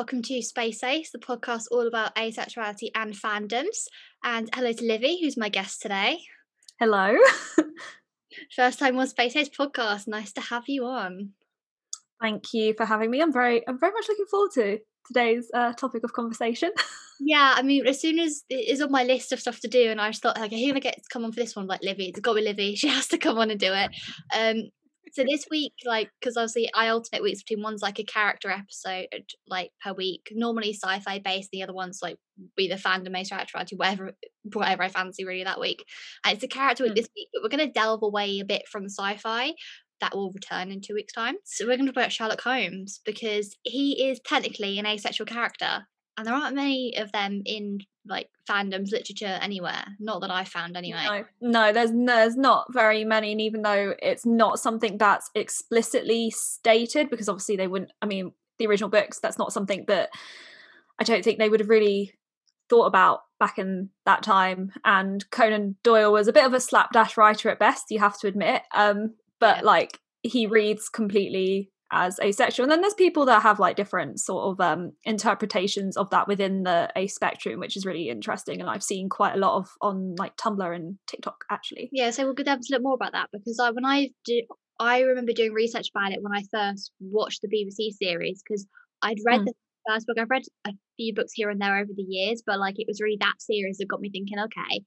welcome to Space Ace, the podcast all about asexuality and fandoms. And hello to Livy, who's my guest today. Hello. First time on Space Ace podcast. Nice to have you on. Thank you for having me. I'm very, I'm very much looking forward to today's uh, topic of conversation. yeah, I mean, as soon as it is on my list of stuff to do, and I just thought, like, who am I get to come on for this one? Like Livy, it's got to be Livy. She has to come on and do it. Um, so this week like because obviously i alternate weeks between one's like a character episode like per week. Normally sci-fi based the other one's like be the fandom most actuality whatever whatever i fancy really that week. And it's a character week mm. this week but we're going to delve away a bit from sci-fi that will return in two weeks time. So we're going to talk about sherlock holmes because he is technically an asexual character and there aren't many of them in like fandoms literature anywhere? Not that i found anyway. No, no there's there's not very many and even though it's not something that's explicitly stated because obviously they wouldn't i mean the original books that's not something that i don't think they would have really thought about back in that time. And conan doyle was a bit of a slapdash writer at best you have to admit. Um but yeah. like he reads completely as asexual. And then there's people that have like different sort of um interpretations of that within the a spectrum which is really interesting. And i've seen quite a lot of on like tumblr and tiktok actually. Yeah so we'll to have to look more about that because I, when i do i remember doing research about it when i first watched the bbc series because i'd read mm. the first book. I've read a few books here and there over the years but like it was really that series that got me thinking okay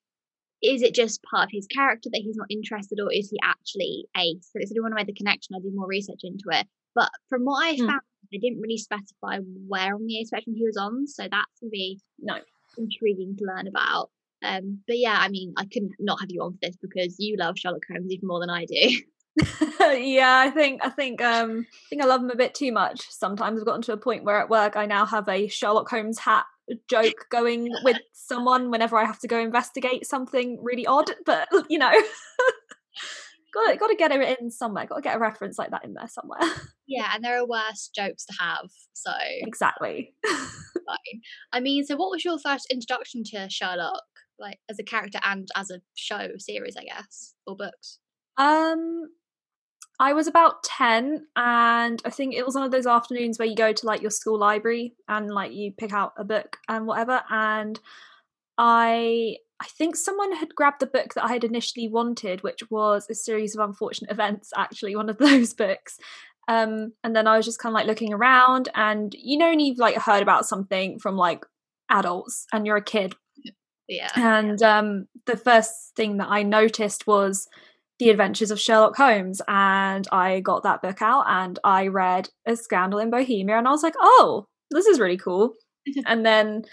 is it just part of his character that he's not interested or is he actually ace so it's really want to make the connection i did more research into it but from what I mm. found, they didn't really specify where on the A spectrum he was on, so that's gonna be no intriguing to learn about. Um, but yeah, I mean, I couldn't not have you on for this because you love Sherlock Holmes even more than I do. yeah, I think I think um I think I love him a bit too much. Sometimes I've gotten to a point where at work I now have a Sherlock Holmes hat joke going with someone whenever I have to go investigate something really odd. But you know, got got to get it in somewhere. Got to get a reference like that in there somewhere. Yeah, and there are worse jokes to have. So exactly. fine. I mean, so what was your first introduction to Sherlock, like as a character and as a show series, I guess, or books? Um, I was about 10 and I think it was one of those afternoons where you go to like your school library and like you pick out a book and whatever and I I think someone had grabbed the book that I had initially wanted, which was a series of unfortunate events, actually, one of those books. Um, and then I was just kind of like looking around, and you know, and you've like heard about something from like adults, and you're a kid. Yeah. And um, the first thing that I noticed was the Adventures of Sherlock Holmes, and I got that book out and I read A Scandal in Bohemia, and I was like, oh, this is really cool. and then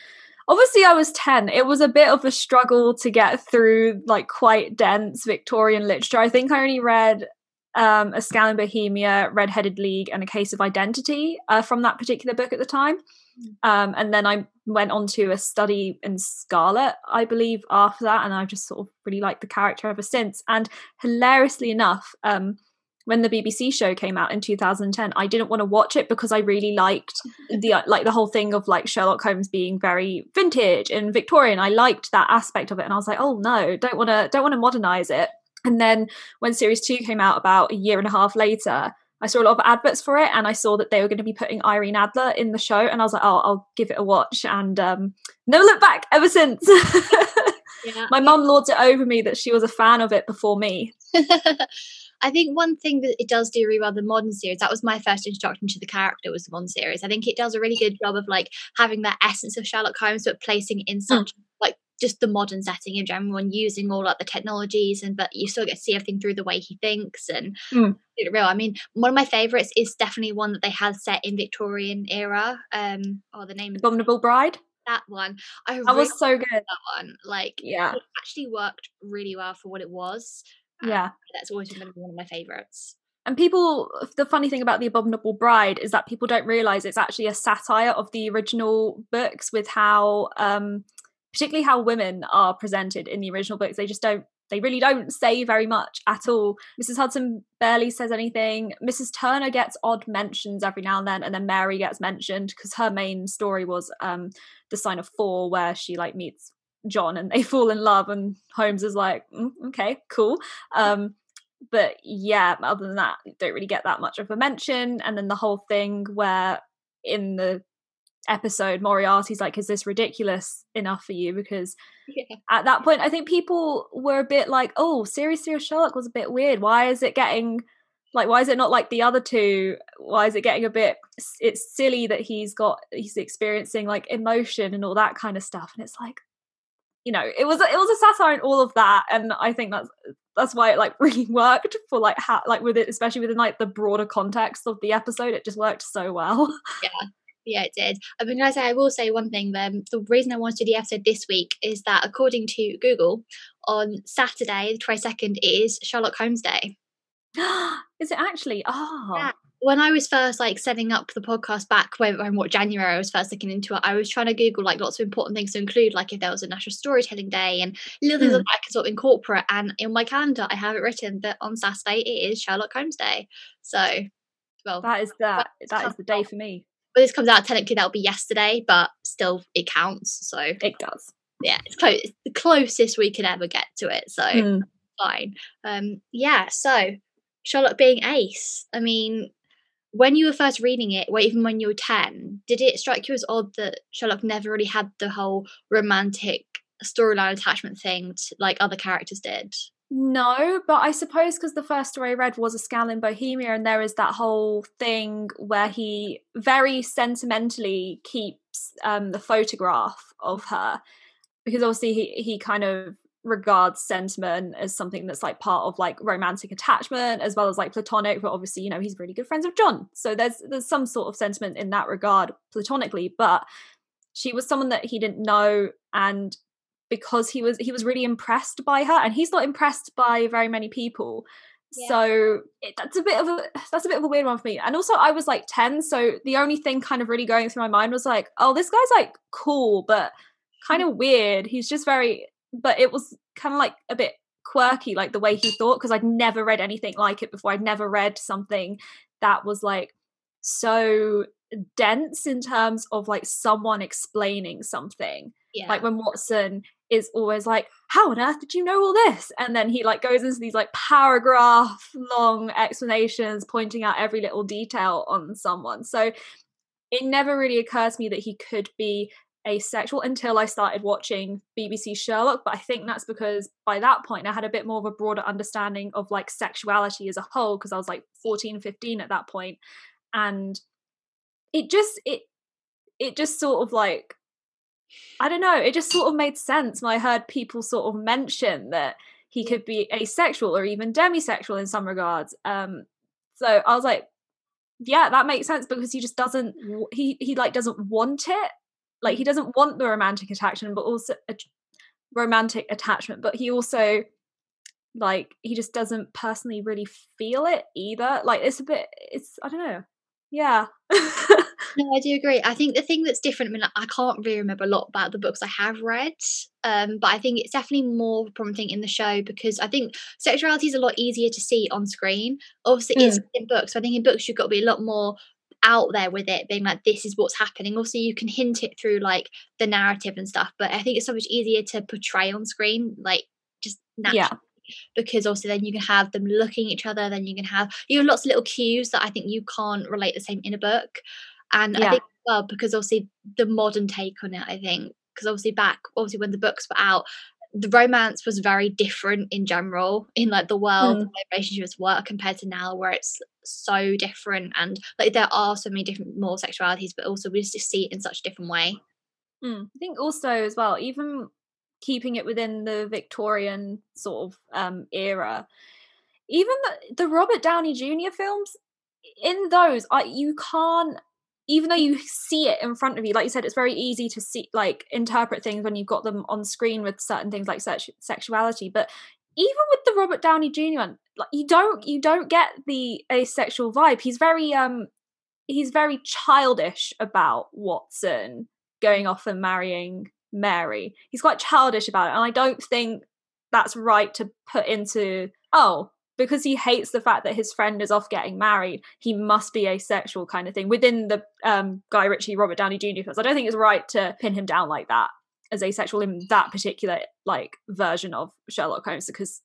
obviously I was 10. It was a bit of a struggle to get through like quite dense Victorian literature. I think I only read um, A Scandal in Bohemia, Red-Headed League, and A Case of Identity uh, from that particular book at the time. Mm. Um, and then I went on to a study in Scarlet, I believe, after that. And I've just sort of really liked the character ever since. And hilariously enough, um, when the BBC show came out in 2010, I didn't want to watch it because I really liked the uh, like the whole thing of like Sherlock Holmes being very vintage and Victorian. I liked that aspect of it, and I was like, oh no, don't want to don't want to modernize it. And then when series two came out about a year and a half later, I saw a lot of adverts for it, and I saw that they were going to be putting Irene Adler in the show, and I was like, oh, I'll give it a watch, and um, never looked back ever since. yeah. My mum lords it over me that she was a fan of it before me. I think one thing that it does do really well, the modern series, that was my first introduction to the character was the modern series. I think it does a really good job of like having that essence of Sherlock Holmes, but placing it in such mm. like just the modern setting in general and using all like the technologies and but you still get to see everything through the way he thinks and mm. real. I mean, one of my favourites is definitely one that they had set in Victorian era. Um oh the name Abominable Bride that one. I that really was so good. That one, like, yeah, it actually worked really well for what it was. Yeah. Um, that's always been one of my favorites. And people, the funny thing about The Abominable Bride is that people don't realize it's actually a satire of the original books with how, um, particularly how women are presented in the original books. They just don't, they really don't say very much at all. Mrs. Hudson barely says anything. Mrs. Turner gets odd mentions every now and then, and then Mary gets mentioned because her main story was um, The Sign of Four, where she like meets John and they fall in love and Holmes is like, mm, okay, cool. Um, but yeah, other than that, don't really get that much of a mention. And then the whole thing where in the episode, Moriarty's like, "Is this ridiculous enough for you?" Because Yeah. at that point, I think people were a bit like, "Oh, Series Three of Sherlock was a bit weird. Why is it getting like? Why is it not like the other two? Why is it getting a bit? It's silly that he's got he's experiencing like emotion and all that kind of stuff, and it's like." You know, it was it was a satire and all of that, and I think that's that's why it like really worked for like how like with it, especially within like the broader context of the episode. It just worked so well. Yeah, Yeah, it did. I mean, I say I will say one thing. Then the reason I wanted to do the episode this week is that according to Google, on Saturday the twenty second is Sherlock Holmes Day. Is it actually? Oh, Yeah. When I was first like setting up the podcast back when, when what January I was first looking into it, I was trying to Google like lots of important things to include, like if there was a National Storytelling Day and little things Mm. that I could sort of incorporate. And in my calendar, I have it written that on Saturday it is Sherlock Holmes Day. So, well, that is that. That is the day for me. when this comes out, technically that'll be yesterday, but still it counts. So It does. yeah, it's close. It's the closest we could ever get to it. So Mm. fine. Um, yeah. So Sherlock being Ace. I mean, when you were first reading it, or even when you were ten, did it strike you as odd that Sherlock never really had the whole romantic storyline attachment thing t- like other characters did? No, but I suppose because the first story I read was a scandal in Bohemia, and there is that whole thing where he very sentimentally keeps um, the photograph of her, because obviously he he kind of regards sentiment as something that's like part of like romantic attachment as well as like platonic but obviously you know he's really good friends with john. So there's there's some sort of sentiment in that regard platonically but she was someone that he didn't know and because he was he was really impressed by her and he's not impressed by very many people. Yeah. so it, that's a bit of a that's a bit of a weird one for me. And also i was like 10 so the only thing kind of really going through my mind was like oh this guy's like cool but kind mm. of weird. He's just very but it was kind of like a bit quirky like the way he thought because i'd never read anything like it before i'd never read something that was like so dense in terms of like someone explaining something Yeah. like when Watson is always like, "How on earth did you know all this?" And then he like goes into these like paragraph long explanations, pointing out every little detail on someone. So it never really occurred to me that he could be asexual until I started watching BBC Sherlock. But I think that's because by that point I had a bit more of a broader understanding of like sexuality as a whole because I was like 14, 15 at that point, and it just it it just sort of like I don't know, it just sort of made sense when I heard people sort of mention that he could be asexual or even demisexual in some regards. Um, so I was like, yeah, that makes sense because he just doesn't he he like doesn't want it. Like he doesn't want the romantic attachment, but also a romantic attachment, but he also like he just doesn't personally really feel it either. Like it's a bit it's I don't know. Yeah. No, I do agree. I think the thing that's different, I mean, I can't really remember a lot about the books I have read, um, but I think it's definitely more prominent in the show because I think sexuality is a lot easier to see on screen. Obviously, it's in books. So I think in books you've got to be a lot more out there with it, being like, this is what's happening. Also, you can hint it through like the narrative and stuff, but I think it's so much easier to portray on screen, like just naturally. yeah. because also then you can have them looking at each other then you can have you have lots of little cues that i think you can't relate the same in a book and i Yeah. think well because obviously the modern take on it i think because obviously back obviously when the books were out the romance was very different in general in like the world Mm. the way relationships work compared to now where it's so different and like there are so many different more sexualities but also we just see it in such a different way Mm. I think also as well, even keeping it within the Victorian sort of um, era, even the, the Robert Downey Jr. films, in those, I, you can't. Even though you see it in front of you, like you said, it's very easy to see, like, interpret things when you've got them on screen with certain things like sex- sexuality. But even with the Robert Downey Jr. one, like, you don't, you don't get the asexual vibe. He's very, um, he's very childish about Watson going off and marrying Mary. He's quite childish about it. And I don't think that's right to put into, oh, because he hates the fact that his friend is off getting married, he must be asexual kind of thing within the um, Guy Ritchie, Robert Downey Jr. films. I don't think it's right to pin him down like that as asexual in that particular like version of Sherlock Holmes because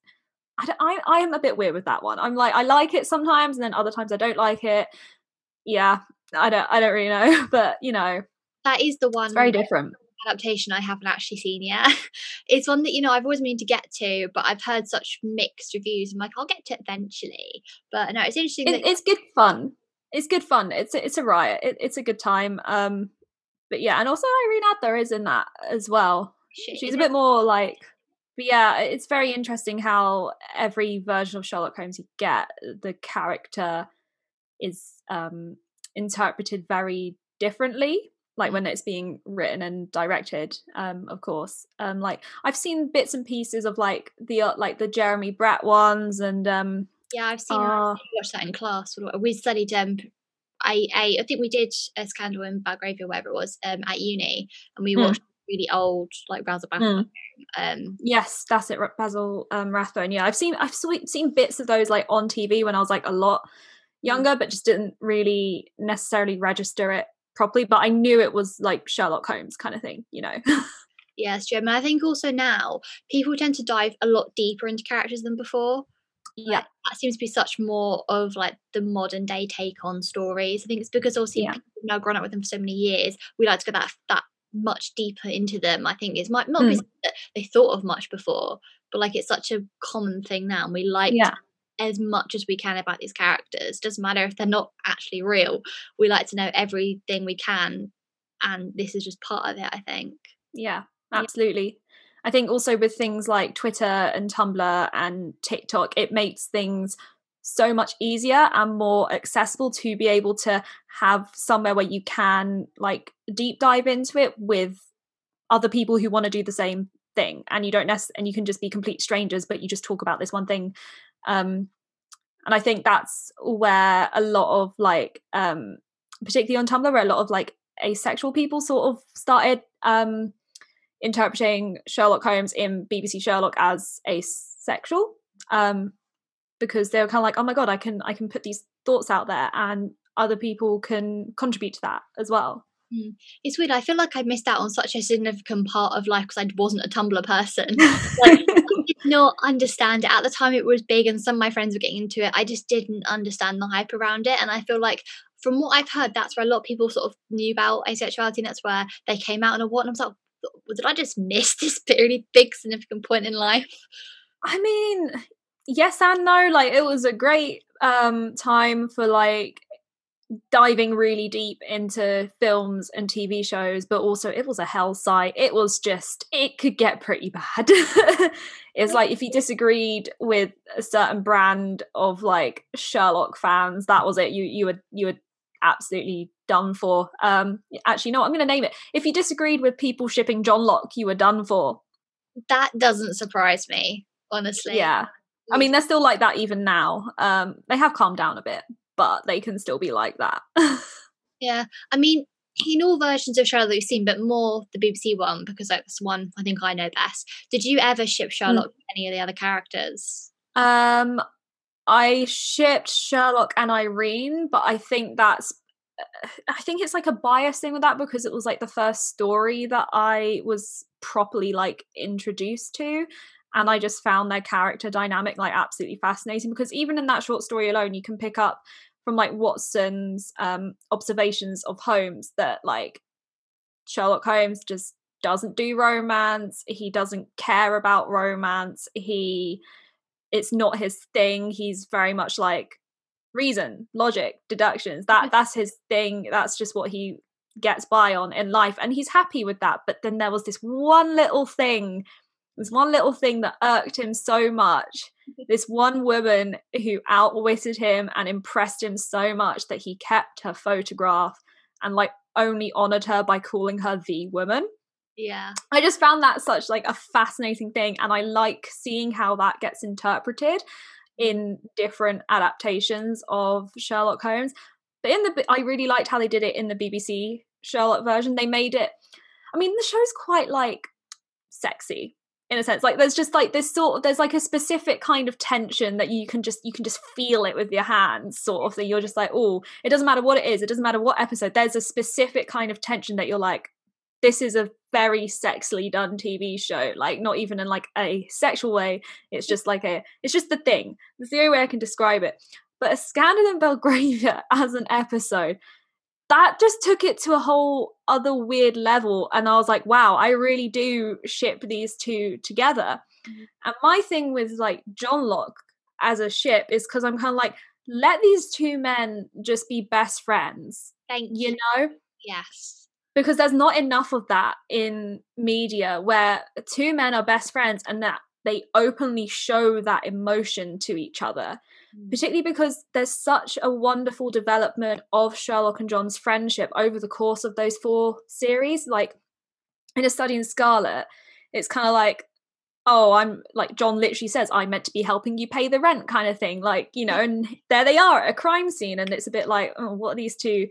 I, I, I am a bit weird with that one. I'm like I like it sometimes and then other times I don't like it. Yeah, I don't I don't really know, but you know, that is the one It's very different. Adaptation I haven't actually seen yet. it's one that you know I've always meant to get to, but I've heard such mixed reviews. I'm like, I'll get to it eventually. But no, it's interesting. It, that, it's good fun. It's good fun. It's a, it's a riot. It, it's a good time. Um, but yeah, and also Irene Adler is in that as well. shit, She's a it- bit more like, but yeah, it's very interesting how every version of Sherlock Holmes you get, the character is um interpreted very differently. Like when it's being written and directed, um, of course. Um, like I've seen bits and pieces of like the uh, like the Jeremy Brett ones, and um, Yeah, I've seen. I watched that in class. We studied. Um, I, I I think we did a scandal in Belgravia, wherever it was, um, at uni, and we Hmm. watched really old like Basil Rathbone. Um, Yes, that's it. Basil um, Rathbone. Yeah, I've seen I've seen bits of those like on TV when I was like a lot younger, but just didn't really necessarily register it properly. But I knew it was like Sherlock Holmes kind of thing, you know. yes. And I think also now people tend to dive a lot deeper into characters than before. yeah, Like, that seems to be such more of like the modern day take on stories. I think it's because also Yeah. now grown up with them for so many years. We like to go that that much deeper into them. I think it's might not Mm. be that they thought of much before, but like it's such a common thing now, and we like yeah, as much as we can about these characters. Doesn't matter if they're not actually real. We like to know everything we can, and this is just part of it. I think. yeah, absolutely. I think also with things like Twitter and Tumblr and TikTok, it makes things so much easier and more accessible to be able to have somewhere where you can like deep dive into it with other people who want to do the same thing and you don't necessarily and you can just be complete strangers but you just talk about this one thing um and i think that's where a lot of like um particularly on tumblr where a lot of like asexual people sort of started um interpreting sherlock holmes in bbc sherlock as asexual um because they were kind of like oh my god i can i can put these thoughts out there and other people can contribute to that as well It's weird. I feel like I missed out on such a significant part of life because I wasn't a Tumblr person. like, I did not understand it at the time. It was big, and some of my friends were getting into it. I just didn't understand the hype around it, and I feel like. From what I've heard, that's where a lot of people sort of knew about asexuality, and that's where they came out and what. And I was like, did I just miss this really big, significant point in life? I mean, yes and no. Like it was a great um time for like diving really deep into films and TV shows, but also it was a hell site. It was just it could get pretty bad. it's like if you disagreed with a certain brand of like Sherlock fans, that was it. You you were you were absolutely done for. Um actually no, I'm gonna name it. If you disagreed with people shipping Johnlock, you were done for. That doesn't surprise me, honestly. Yeah. I mean, they're still like that even now. Um, they have calmed down a bit, but they can still be like that. Yeah, I mean, in all versions of Sherlock you've seen, but more the BBC one because that's one I think I know best. Did you ever ship Sherlock with any of the other characters? um, I shipped Sherlock and Irene, but I think that's. I think it's like a bias thing with that because it was like the first story that I was properly like introduced to. And I just found their character dynamic like absolutely fascinating because even in that short story alone, you can pick up from like Watson's um, observations of Holmes that like Sherlock Holmes just doesn't do romance. He doesn't care about romance. He, it's not his thing. He's very much like reason, logic, deductions. That that's his thing. That's just what he gets by on in life, and he's happy with that. But then there was this one little thing. This one little thing that irked him so much. This one woman who outwitted him and impressed him so much that he kept her photograph and like only honored her by calling her the woman. Yeah, I just found that such like a fascinating thing and I like seeing how that gets interpreted in mm-hmm. different adaptations of Sherlock Holmes. But in the I really liked how they did it in the BBC Sherlock version. They made it I mean the show's quite like sexy in a sense like there's just like this sort of there's like a specific kind of tension that you can just you can just feel it with your hands sort of thing you're just like oh it doesn't matter what it is it doesn't matter what episode there's a specific kind of tension that you're like this is a very sexily done tv show like not even in like a sexual way it's just like a it's just the thing that's the only way i can describe it. But a scandal in belgravia as an episode that just took it to a whole other weird level and i was like wow i really do ship these two together mm-hmm. and my thing with like Johnlock as a ship is because i'm kind of like let these two men just be best friends thank you, you know yes because there's not enough of that in media where two men are best friends and that they openly show that emotion to each other. Particularly because there's such a wonderful development of Sherlock and John's friendship over the course of those four series. Like in A Study in Scarlet, it's kind of like, oh, I'm like John literally says, I'm meant to be helping you pay the rent, kind of thing. Like, you know, and there they are at a crime scene, and it's a bit like, oh, what are these two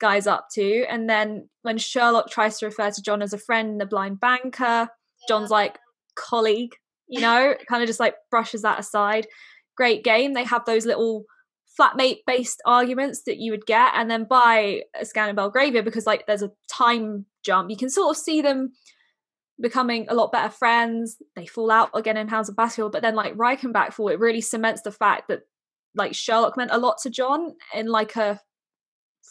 guys up to? And then when Sherlock tries to refer to John as a friend, the blind banker, John's like colleague, you know, kind of just like brushes that aside great game. They have those little flatmate based arguments that you would get, and then by a scan in Belgravia, because like there's a time jump, you can sort of see them becoming a lot better friends. They fall out again in Hounds of Baskerville, but then like Reichenbach Fall, it really cements the fact that like Sherlock meant a lot to John in like a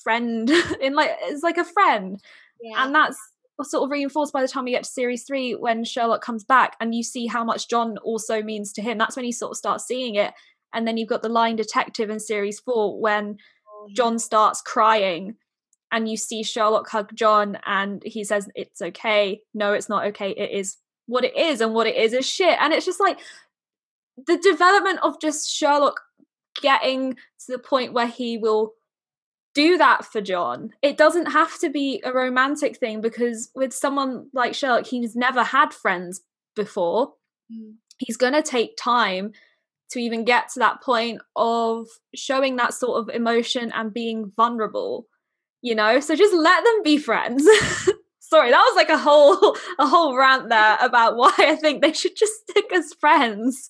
friend in like it's like a friend. Yeah. And that's sort of reinforced by the time we get to series three when Sherlock comes back and you see how much John also means to him. That's when he sort of starts seeing it. And then you've got the lying detective in series four when oh. John starts crying and you see Sherlock hug John and he says, It's okay. No, it's not okay. It is what it is, and what it is is shit. And it's just like the development of just Sherlock getting to the point where he will do that for John. It doesn't have to be a romantic thing because with someone like Sherlock, he's never had friends before. Mm. He's going to take time to even get to that point of showing that sort of emotion and being vulnerable, you know? So just let them be friends. Sorry, that was like a whole a whole rant there about why I think they should just stick as friends.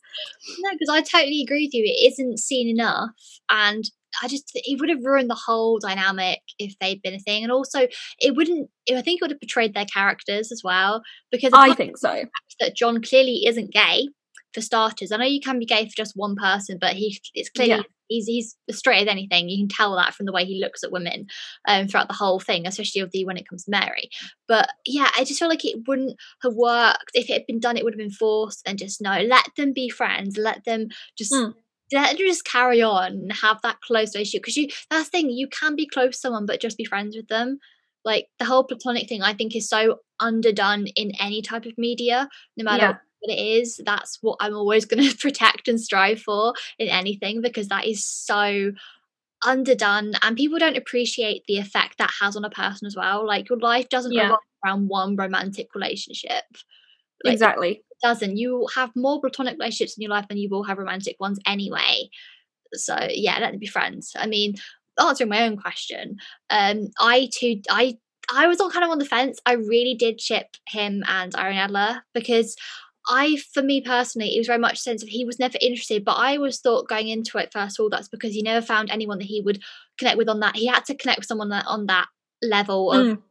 No, because I totally agree with you. It isn't seen enough and I just it would have ruined the whole dynamic if they'd been a thing, and also it wouldn't. I think it would have betrayed their characters as well because I think so. That John clearly isn't gay for starters. I know you can be gay for just one person, but he it's clearly yeah. he's he's straight as anything. You can tell that from the way he looks at women um, throughout the whole thing, especially of the when it comes to Mary. But yeah, I just feel like it wouldn't have worked if it had been done. It would have been forced, and just no, let them be friends. Let them just. Mm let just carry on and have that close relationship because you that's the thing you can be close to someone but just be friends with them like the whole platonic thing i think is so underdone in any type of media no matter yeah. what it is that's what i'm always going to protect and strive for in anything because that is so underdone and people don't appreciate the effect that has on a person as well like your life doesn't yeah. revolve around one romantic relationship like, exactly doesn't. You have more platonic relationships in your life than you will have romantic ones anyway. So yeah, let them be friends. I mean, answering my own question, um, I too, I I was on kind of on the fence. I really did ship him and Irene Adler because I, for me personally, it was very much a sense of he was never interested. But I always thought going into it, first of all, that's because he never found anyone that he would connect with on that. He had to connect with someone that on that level of. Mm.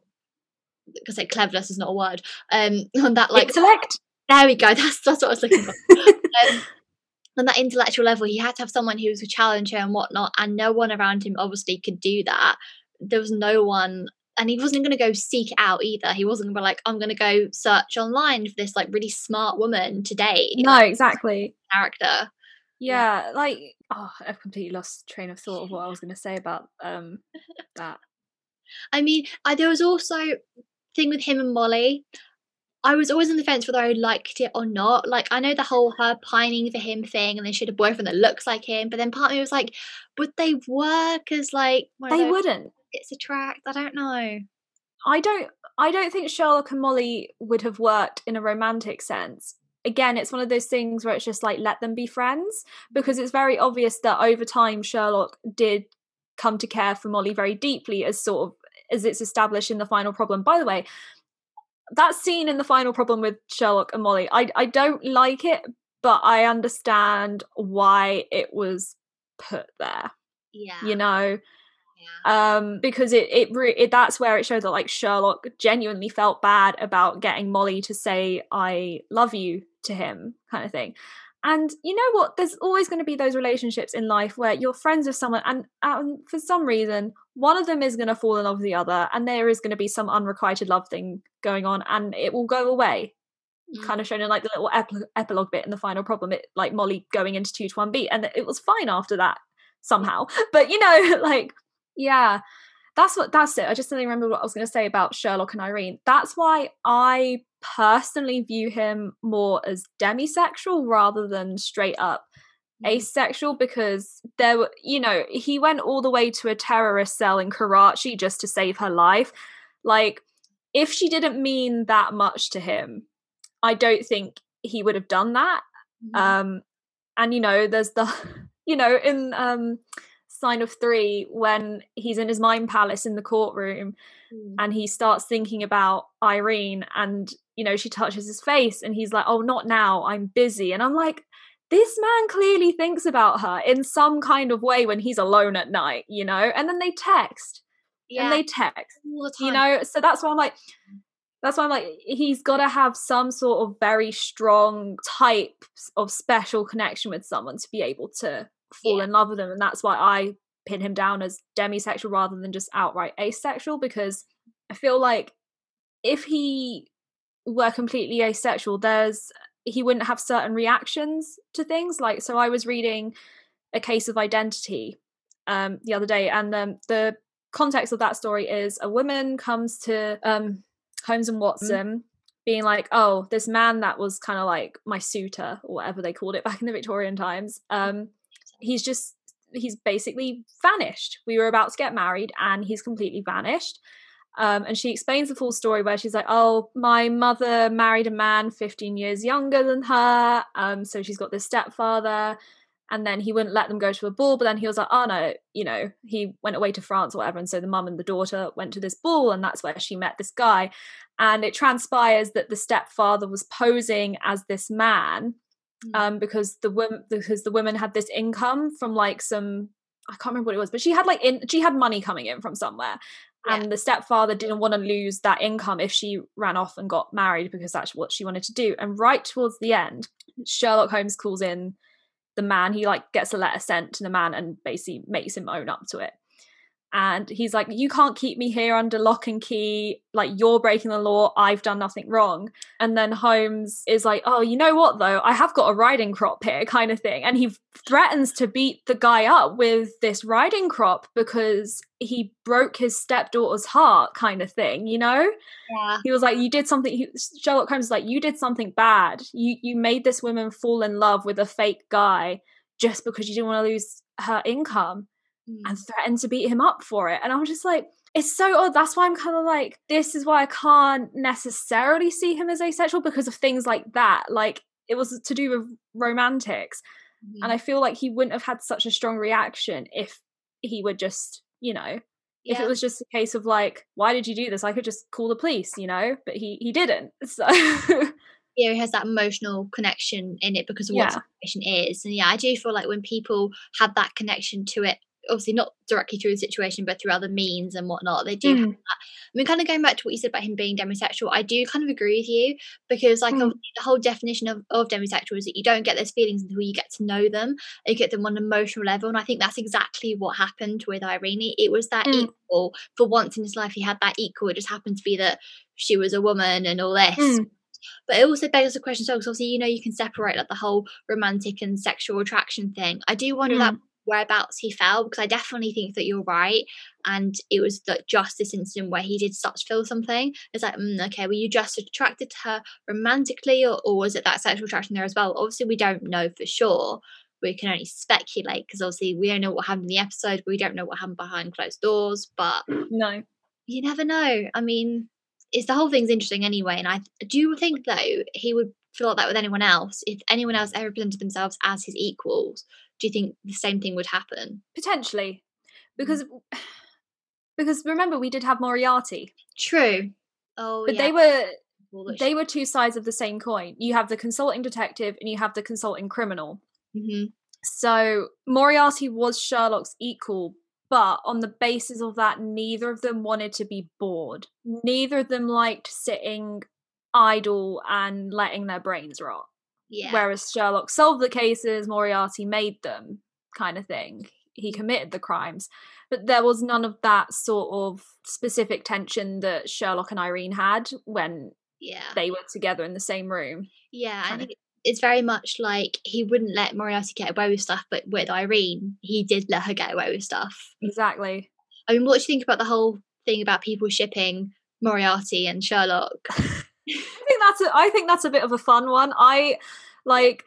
Because like cleverness is not a word. Um, on that like intellect. There we go. That's that's what I was looking for. um, on that intellectual level, he had to have someone who was a challenger and whatnot, and no one around him obviously could do that. There was no one, and he wasn't going to go seek it out either. He wasn't going to be like, I'm going to go search online for this like really smart woman today. No, like, exactly. Character. Yeah, yeah, like oh, I've completely lost train of thought of what I was going to say about um that. I mean, I, there was also thing with him and Molly. I was always on the fence whether I liked it or not. Like I know the whole her pining for him thing, and then she had a boyfriend that looks like him. But then part of me was like, would they work as like they wouldn't? It's a track. I don't know. I don't. I don't think Sherlock and Molly would have worked in a romantic sense. Again, it's one of those things where it's just like let them be friends because it's very obvious that over time Sherlock did come to care for Molly very deeply as sort of as it's established in the final problem. By the way, that scene in the final problem with Sherlock and Molly, I I don't like it, but I understand why it was put there. Yeah. You know. Yeah. Um, because it it, re- it that's where it showed that like Sherlock genuinely felt bad about getting Molly to say "I love you" to him, kind of thing. And you know what? There's always going to be those relationships in life where you're friends with someone, and, and for some reason, one of them is going to fall in love with the other, and there is going to be some unrequited love thing going on, and it will go away. Mm. Kind of shown in like the little ep- epilogue bit in the final problem, it like Molly going into two to one beat, and it was fine after that somehow. But you know, like yeah, that's what that's it. I just didn't remember what I was going to say about Sherlock and Irene. That's why I personally view him more as demisexual rather than straight up mm. asexual because there were you know he went all the way to a terrorist cell in Karachi just to save her life like if she didn't mean that much to him I don't think he would have done that mm-hmm. um and you know there's the you know in um sign of three when he's in his mind palace in the courtroom mm. and he starts thinking about Irene and you know she touches his face and he's like oh not now I'm busy. And I'm like this man clearly thinks about her in some kind of way when he's alone at night you know? And then they text. Yeah. and they text the you know? So that's why I'm like that's why I'm like, he's got to have some sort of very strong type of special connection with someone to be able to fall yeah. in love with him and that's why i pin him down as demisexual rather than just outright asexual because i feel like if he were completely asexual there's he wouldn't have certain reactions to things like so i was reading a case of identity um the other day and um, the context of that story is a woman comes to um holmes and mm. watson mm being like, oh, this man that was kind of like my suitor or whatever they called it back in the Victorian times, um, he's just he's basically vanished. We were about to get married and he's completely vanished. Um, and she explains the full story where she's like, Oh, my mother married a man 15 years younger than her. Um, so she's got this stepfather. And then he wouldn't let them go to a ball. But then he was like, Oh, no, you know, he went away to France or whatever. And so the mum and the daughter went to this ball. And that's where she met this guy. And it transpires that the stepfather was posing as this man. Um, because the woman because the woman had this income from like some I can't remember what it was, but she had like in she had money coming in from somewhere. Yeah. And the stepfather didn't want to lose that income if she ran off and got married because that's what she wanted to do. And right towards the end, Sherlock Holmes calls in the man. He like gets a letter sent to the man and basically makes him own up to it and he's like you can't keep me here under lock and key. Like you're breaking the law. I've done nothing wrong. And then holmes is like oh you know what though? I have got a riding crop here kind of thing. And he threatens to beat the guy up with this riding crop because he broke his stepdaughter's heart kind of thing you know? Yeah. He was like you did something he, sherlock holmes is like you did something bad. You you made this woman fall in love with a fake guy just because you didn't want to lose her income mm. and threatened to beat him up for it. And I was just like, it's so odd. That's why I'm kind of like, this is why I can't necessarily see him as asexual because of things like that. Like it was to do with romantics. Mm. And I feel like he wouldn't have had such a strong reaction if he would just, you know, yeah. if it was just a case of like, why did you do this? I could just call the police, you know, but he he didn't. So yeah, he has that emotional connection in it because of what yeah. is. And yeah, I do feel like when people have that connection to it obviously not directly through the situation, but through other means and whatnot. They do mm. have that. I mean, kind of going back to what you said about him being demisexual, I do kind of agree with you because, like, mm. the whole definition of, of demisexual is that you don't get those feelings until you get to know them, you get them on an emotional level. And I think that's exactly what happened with Irene. It was that mm. equal for once in his life. He had that equal. It just happened to be that she was a woman and all this. Mm. But it also begs the question, so because obviously you know you can separate like the whole romantic and sexual attraction thing. I do wonder that mm whereabouts he fell because I definitely think that you're right. And it was that just this incident where he did start to feel something. It's like, mm, okay, were you just attracted to her romantically, or, or was it that sexual attraction there as well? Obviously, we don't know for sure. We can only speculate because obviously we don't know what happened in the episode. We don't know what happened behind closed doors, but no, you never know. I mean, it's the whole thing's interesting anyway. And I do think though he would feel like that with anyone else if anyone else ever presented themselves as his equals do you think the same thing would happen? Potentially, because mm. because remember we did have Moriarty. True. Oh, but yeah. they were they were two sides of the same coin. You have the consulting detective and you have the consulting criminal. Mm-hmm. So Moriarty was Sherlock's equal, but on the basis of that, neither of them wanted to be bored. Neither of them liked sitting idle and letting their brains rot. Yeah. Whereas Sherlock solved the cases, Moriarty made them, kind of thing. He Mm. committed the crimes. But there was none of that sort of specific tension that Sherlock and Irene had when yeah. they were together in the same room. Yeah, I think it's very much like he wouldn't let Moriarty get away with stuff, but with Irene, he did let her get away with stuff. Exactly. I mean, what do you think about the whole thing about people shipping Moriarty and Sherlock? I think that's a, I think that's a bit of a fun one. I like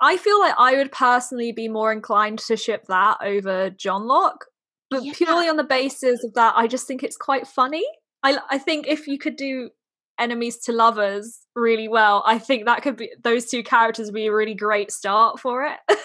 I feel like I would personally be more inclined to ship that over Johnlock, but Yeah. purely on the basis of that, I just think it's quite funny. I I think if you could do enemies to lovers really well, I think that could be those two characters would be a really great start for it.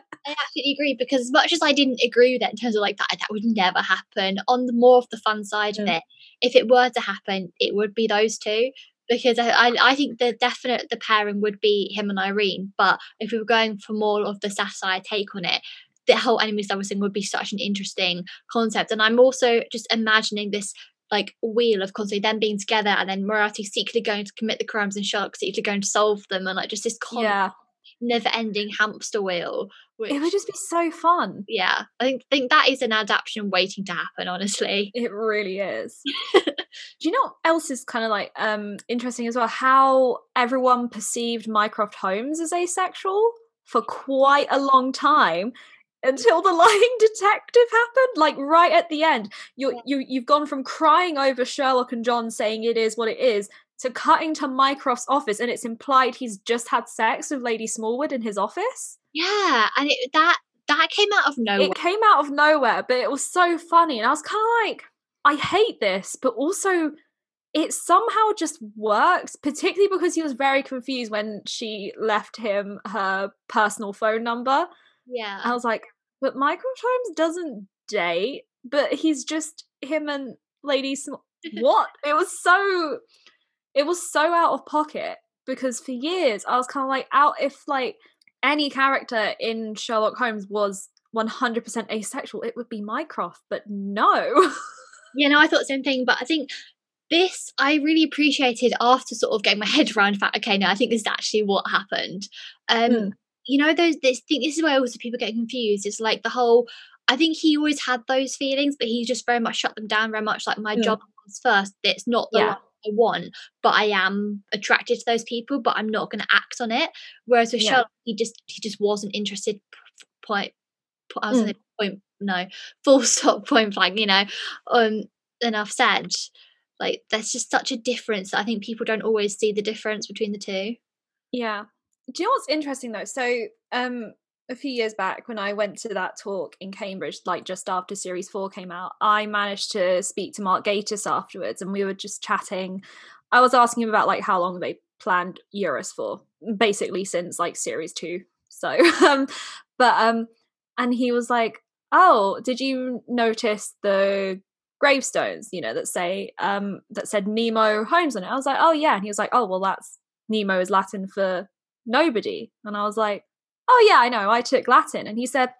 I absolutely agree because as much as I didn't agree with it in terms of like that, that would never happen. On the more of the fun side of Mm. it, if it were to happen, it would be those two because I, I, I think the definite the pairing would be him and Irene. But if we were going for more of the satire take on it, the whole enemies lovers thing would be such an interesting concept. And I'm also just imagining this like wheel of constantly them being together and then Moriarty secretly going to commit the crimes and Sherlock secretly going to solve them and like just this constant yeah, never ending hamster wheel. Which, it would just be so fun. yeah, I think think that is an adaptation waiting to happen. Honestly, It really is. Do you know what else is kind of like um interesting as well? How everyone perceived Mycroft Holmes as asexual for quite a long time until the lying detective happened. Like right at the end, you you you've gone from crying over Sherlock and John saying it is what it is to cutting to Mycroft's office, and it's implied he's just had sex with Lady Smallwood in his office. yeah, and it, that that came out of nowhere. It came out of nowhere, but it was so funny. And I was kind of like, I hate this, but also it somehow just works, particularly because he was very confused when she left him her personal phone number. yeah, I was like, but Mycroft Holmes doesn't date, but he's just him and Lady Sm- What? It was so it was so out of pocket because for years I was kind of like out if like any character in Sherlock Holmes was 100% asexual, it would be Mycroft, but no. yeah. No, I thought the same thing, but I think this I really appreciated after sort of getting my head around the fact. Okay, no, I think this is actually what happened. Um, Mm. you know, those this thing. this is where also people get confused. It's like the whole. I think he always had those feelings, but he just very much shut them down. Very much like my Mm. job comes first. It's not the Yeah. one I want, but I am attracted to those people, but I'm not going to act on it. Whereas with Yeah. Sherlock, he just he just wasn't interested. Point. I was Mm. point. No, full stop. Point blank. You know. Um. Enough said. Like there's just such a difference. that I think people don't always see the difference between the two. Yeah. Do you know what's interesting though? So, um, a few years back when I went to that talk in Cambridge, like just after Series Four came out, I managed to speak to Mark Gatiss afterwards, and we were just chatting. I was asking him about like how long they planned Eurus for, basically since like Series Two. So, um, but um, and he was like, "Oh, did you notice the gravestones? You know that say um that said Nemo Holmes on it?" I was like, "Oh yeah," and he was like, "Oh well, that's Nemo is Latin for nobody. And I was like, oh, yeah, I know. I took Latin. And he said,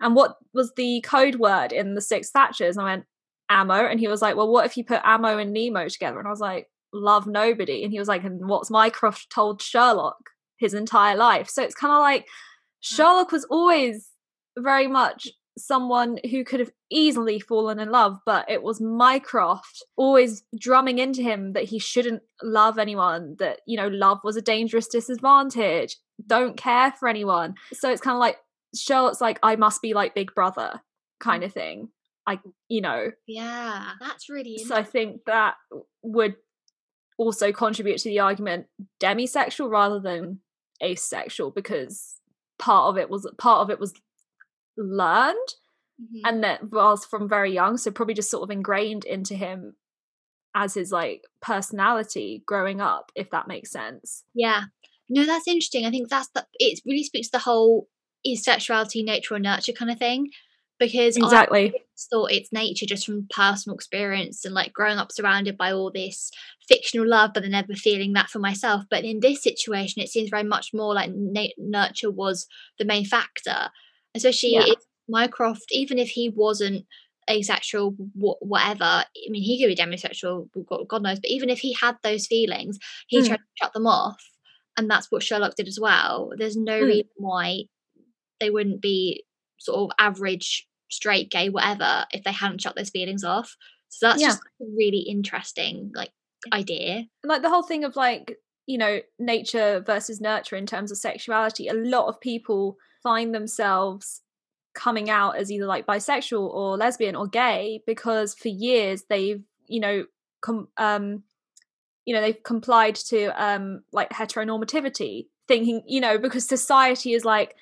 and what was the code word in the Six Thatchers? And I went, ammo. And he was like, well, what if you put ammo and Nemo together? And I was like, love nobody. And he was like, and what's Mycroft told Sherlock his entire life? So it's kind of like Sherlock was always very much someone who could have easily fallen in love, but it was Mycroft always drumming into him that he shouldn't love anyone, that, you know, love was a dangerous disadvantage, don't care for anyone. So it's kind of like Sherlock's like, I must be like Big Brother kind of thing. I, you know, Yeah, that's really so I think that would also contribute to the argument demisexual rather than asexual because part of it was part of it was learned Mhm. and that was from very young so probably just sort of ingrained into him as his like personality growing up if that makes sense Yeah. No, that's interesting. I think that's the it really speaks to the whole is sexuality nature or nurture kind of thing. Because exactly always thought it's nature just from personal experience and like growing up surrounded by all this fictional love, but then never feeling that for myself. But in this situation, it seems very much more like na- nurture was the main factor, especially Yeah. if Mycroft, even if he wasn't asexual, wh- whatever. I mean, he could be demisexual, God, knows. But even if he had those feelings, he Mm. tried to shut them off. and that's what Sherlock did as well. There's no Mm. reason why they wouldn't be sort of average, straight, gay, whatever, if they hadn't shut those feelings off. So that's Yeah. just a really interesting like idea. And, like the whole thing of like you know nature versus nurture in terms of sexuality a lot of people find themselves coming out as either like bisexual or lesbian or gay because for years they've you know com- um you know they've complied to um like heteronormativity thinking you know because society is like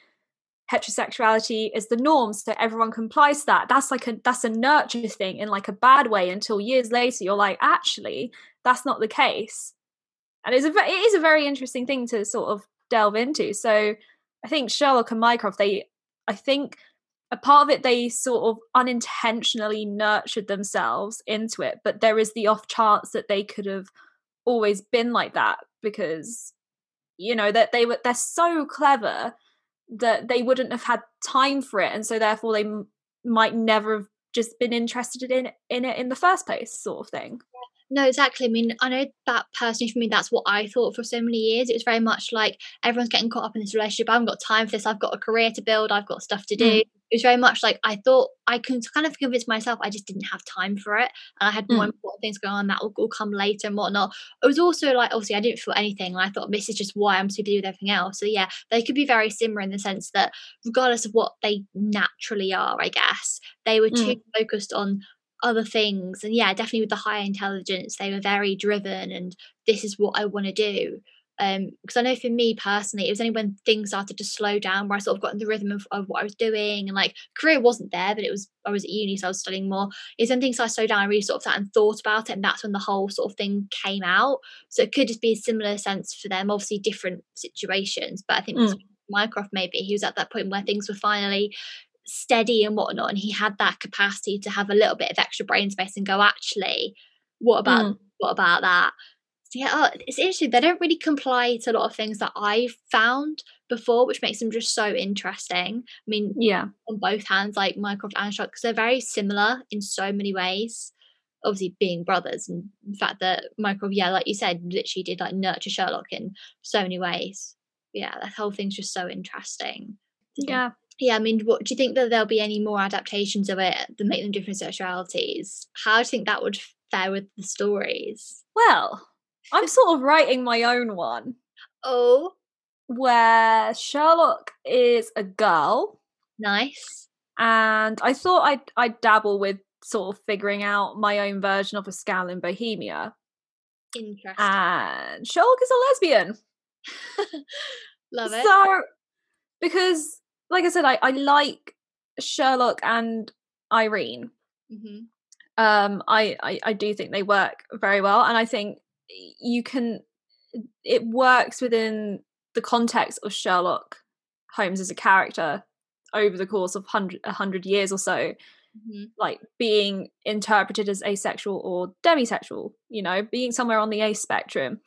heterosexuality is the norm so everyone complies to that. That's like a that's a nurture thing in like a bad way until years later you're like actually that's not the case. And it's a it is a very interesting thing to sort of delve into. So i think sherlock and mycroft they i think a part of it they sort of unintentionally nurtured themselves into it but there is the off chance that they could have always been like that because you know that they were they're so clever that they wouldn't have had time for it and so therefore they m- might never have just been interested in in it in the first place sort of thing No, exactly. I mean, I know that personally for me, that's what I thought for so many years. It was very much like everyone's getting caught up in this relationship. I haven't got time for this. I've got a career to build. I've got stuff to do. Mm. It was very much like I thought I can kind of convince myself I just didn't have time for it. And I had more Mm. important things going on that will, will come later and whatnot. It was also like, obviously, I didn't feel anything. And I thought this is just why I'm so busy with everything else. So, yeah, they could be very similar in the sense that regardless of what they naturally are, I guess, they were too focused on other things and yeah definitely with the higher intelligence they were very driven and this is what i want to do. Um because i know for me personally it was only when things started to slow down where i sort of got in the rhythm of, of what i was doing and like career wasn't there but it was i was at uni so i was studying more is when things started to slow down i really sort of sat and thought about it and that's when the whole sort of thing came out. So it could just be a similar sense for them obviously different situations but i think Mm. mycroft maybe he was at that point where things were finally steady and whatnot and he had that capacity to have a little bit of extra brain space and go actually what about Mm. what about that? So yeah oh, it's interesting. They don't really comply to a lot of things that i've found before which makes them just so interesting. I mean yeah. on both hands like mycroft and sherlock because they're very similar in so many ways. Obviously being brothers and the fact that mycroft yeah like you said literally did like nurture sherlock in so many ways. Yeah that whole thing's just so interesting. Yeah yeah, I mean, what do you think that there'll be any more adaptations of it that make them different sexualities? How do you think that would fare with the stories? well i'm sort of writing my own one Oh, where sherlock is a girl nice. and I thought I'd I'd dabble with sort of figuring out my own version of a scandal in Bohemia. Interesting. And Sherlock is a lesbian. Love it. So because like I said, I, I like Sherlock and Irene. hmm Um I, I, I do think they work very well and I think you can it works within the context of Sherlock Holmes as a character over the course of hundred a hundred years or so. hmm like being interpreted as asexual or demisexual, you know, being somewhere on the ace spectrum.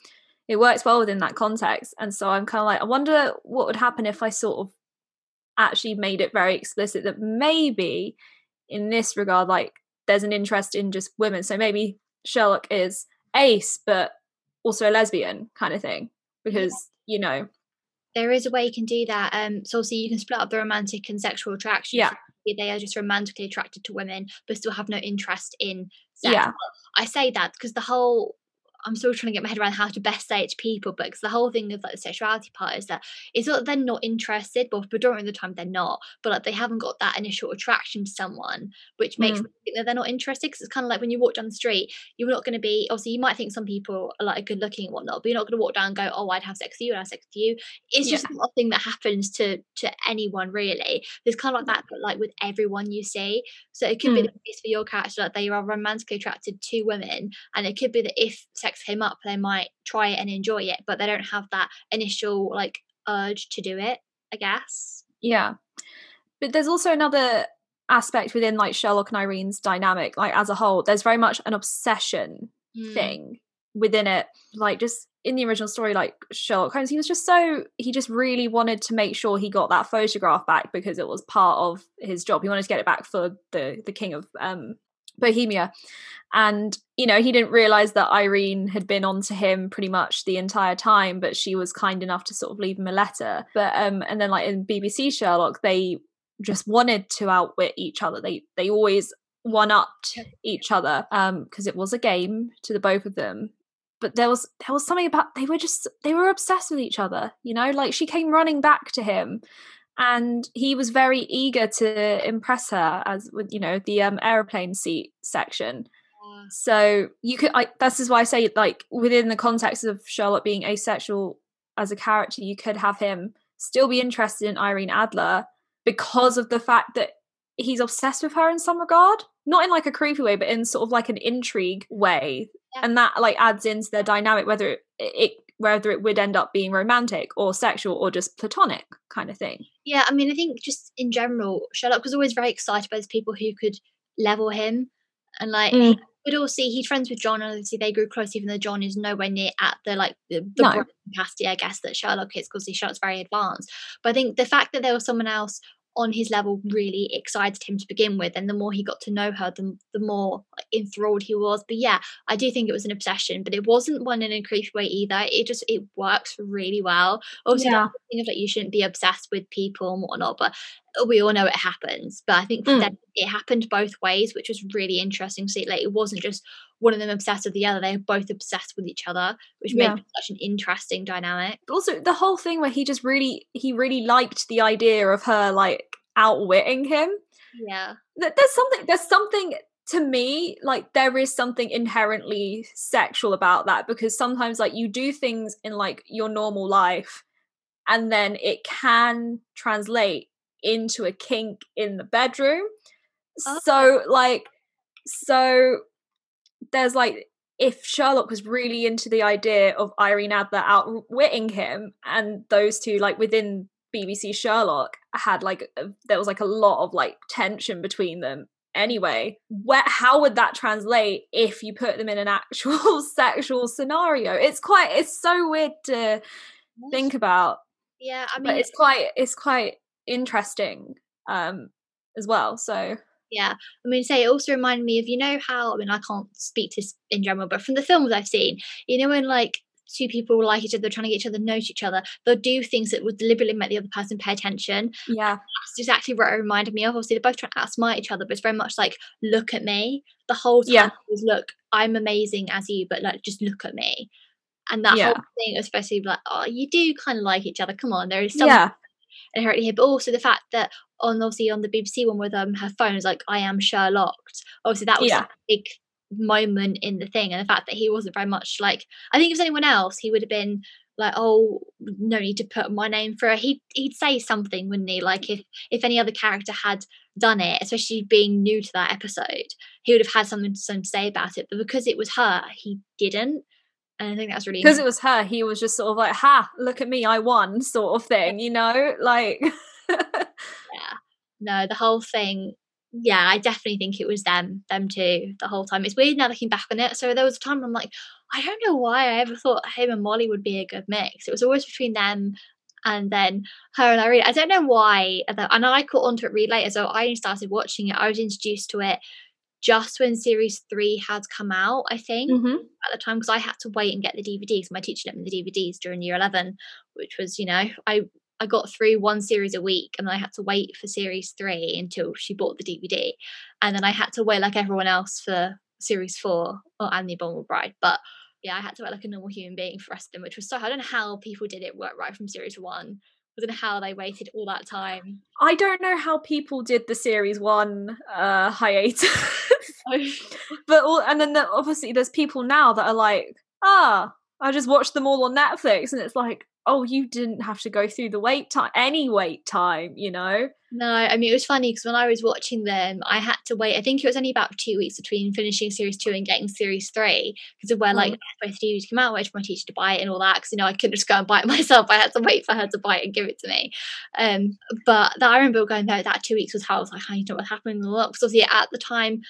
It works well within that context. And so I'm kind of like, I wonder what would happen if I sort of actually made it very explicit that maybe in this regard, like there's an interest in just women. So maybe Sherlock is ace, but also a lesbian kind of thing. Because, you know, There is a way you can do that. Um, so obviously you can split up the romantic and sexual attraction. Yeah. They are just romantically attracted to women, but still have no interest in sex. Yeah. I say that because the whole I'm still trying to get my head around how to best say it to people, but because the whole thing of like the sexuality part is that it's not that they're not interested, but of the time they're not, but like they haven't got that initial attraction to someone, which makes Mm. them think that they're not interested. Because it's kind of like when you walk down the street, you're not going to be obviously you might think some people are like good looking and whatnot, but you're not going to walk down and go, oh, I'd have sex with you, I'd have sex with you. It's just not a thing that happens to to anyone really. There's kind of like that, but like with everyone you see. So it could be Mm. the case for your character that they are romantically attracted to women, and it could be that if sex came up, they might try it and enjoy it, but they don't have that initial like urge to do it. I guess. Yeah. But there's also another aspect within like Sherlock and Irene's dynamic, like as a whole. There's very much an obsession Mm. thing within it. Like just in the original story, like Sherlock Holmes, he was just so he just really wanted to make sure he got that photograph back because it was part of his job. He wanted to get it back for the the king of um Bohemia. And, you know, he didn't realize that Irene had been on to him pretty much the entire time, but she was kind enough to sort of leave him a letter. But um and then like in BBC Sherlock, they just wanted to outwit each other. They they always one upped each other um because it was a game to the both of them but there was there was something about they were just they were obsessed with each other you know like she came running back to him and he was very eager to impress her as with you know the um aeroplane seat section yeah. so you could I this is why I say like within the context of Sherlock being asexual as a character you could have him still be interested in Irene Adler because of the fact that he's obsessed with her in some regard not in like a creepy way but in sort of like an intrigue way yeah. and that like adds into their dynamic whether it, it whether it would end up being romantic or sexual or just platonic kind of thing yeah i mean i think just in general sherlock was always very excited by those people who could level him and like mm. would all see he's friends with john and obviously they grew close even though john is nowhere near at the like the, the no. capacity i guess that sherlock is because sherlock's very advanced but i think the fact that there was someone else on his level really excited him to begin with and the more he got to know her the, the more enthralled he was. But yeah i do think it was an obsession but it wasn't one in a creepy way either. It just it works really well. Obviously yeah. thing of like you shouldn't be obsessed with people and whatnot but we all know it happens but i think mm. them, it happened both ways which was really interesting to see like it wasn't just one of them obsessed with the other they were both obsessed with each other which yeah. made such an interesting dynamic also the whole thing where he just really he really liked the idea of her like outwitting him yeah there's something there's something to me like there is something inherently sexual about that because sometimes like you do things in like your normal life and then it can translate into a kink in the bedroom. Okay. So like so there's like if Sherlock was really into the idea of Irene Adler outwitting him and those two like within BBC Sherlock had like a, there was like a lot of like tension between them anyway where how would that translate if you put them in an actual sexual scenario it's quite it's so weird to think about yeah i mean but it's quite it's quite interesting um as well so yeah i mean say it also reminded me of you know how i mean i can't speak to in general but from the films i've seen you know when like two people like each other trying to get each other know each other they'll do things that would deliberately make the other person pay attention. Yeah. That's exactly what it reminded me of obviously they're both trying to outsmart each other but it's very much like look at me. The whole time yeah. was look i'm amazing as you but like just look at me. And that yeah. whole thing especially like oh you do kind of like each other come on there is some yeah inherently here, but also the fact that on obviously on the BBC one with um her phone is like I am Sherlocked. Obviously that was yeah. a big moment in the thing, and the fact that he wasn't very much like I think if it was anyone else, he would have been like, oh, no need to put my name for it. He'd he'd say something, wouldn't he? Like if if any other character had done it, especially being new to that episode, he would have had something, something to say about it. But because it was her, he didn't. And I think that's really because it was her. He was just sort of like, "Ha! Look at me, I won," sort of thing, you know, like. yeah, no, the whole thing. Yeah, I definitely think it was them, them too, the whole time. It's weird now looking back on it. So there was a time I'm like, I don't know why I ever thought him and Molly would be a good mix. It was always between them and then her and Irene. I don't know why. And I caught onto it really later. So I started watching it. I was introduced to it just when series three had come out, I think, mm-hmm. at the time, because I had to wait and get the DVDs. My teacher lent me the DVDs during year 11, which was, you know, I, I got through one series a week and then I had to wait for series three until she bought the DVD. And then I had to wait like everyone else for series four or Abominable Bride. But yeah, I had to wait like a normal human being for the rest which was so I don't know how people did it work right from series one Know how they waited all that time. I don't know how people did the series one uh, hiatus, but all, and then the, obviously there's people now that are like, ah, I just watched them all on Netflix, and it's like, oh, you didn't have to go through the wait time, any wait time, you know? No, I mean, it was funny because when I was watching them, I had to wait. I think it was only about two weeks between finishing series two and getting series three because of where, mm. like, both DVDs came out, I waited for my teacher to buy it and all that because, you know, I couldn't just go and buy it myself. I had to wait for her to buy it and give it to me. Um, But that, I remember going there, that two weeks was how I was like, I don't know what's happening. Because obviously at the time,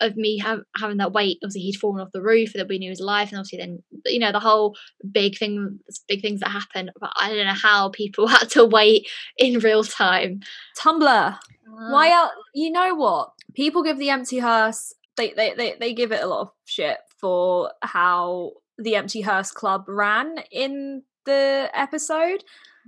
of me have, having that weight. Obviously, he'd fallen off the roof, and that we knew he was alive, and obviously, then you know the whole big thing, big things that happened. But I don't know how people had to wait in real time. Tumblr. Why are you know what people give the empty hearse they, they they they give it a lot of shit for how the Empty Hearse Club ran in the episode.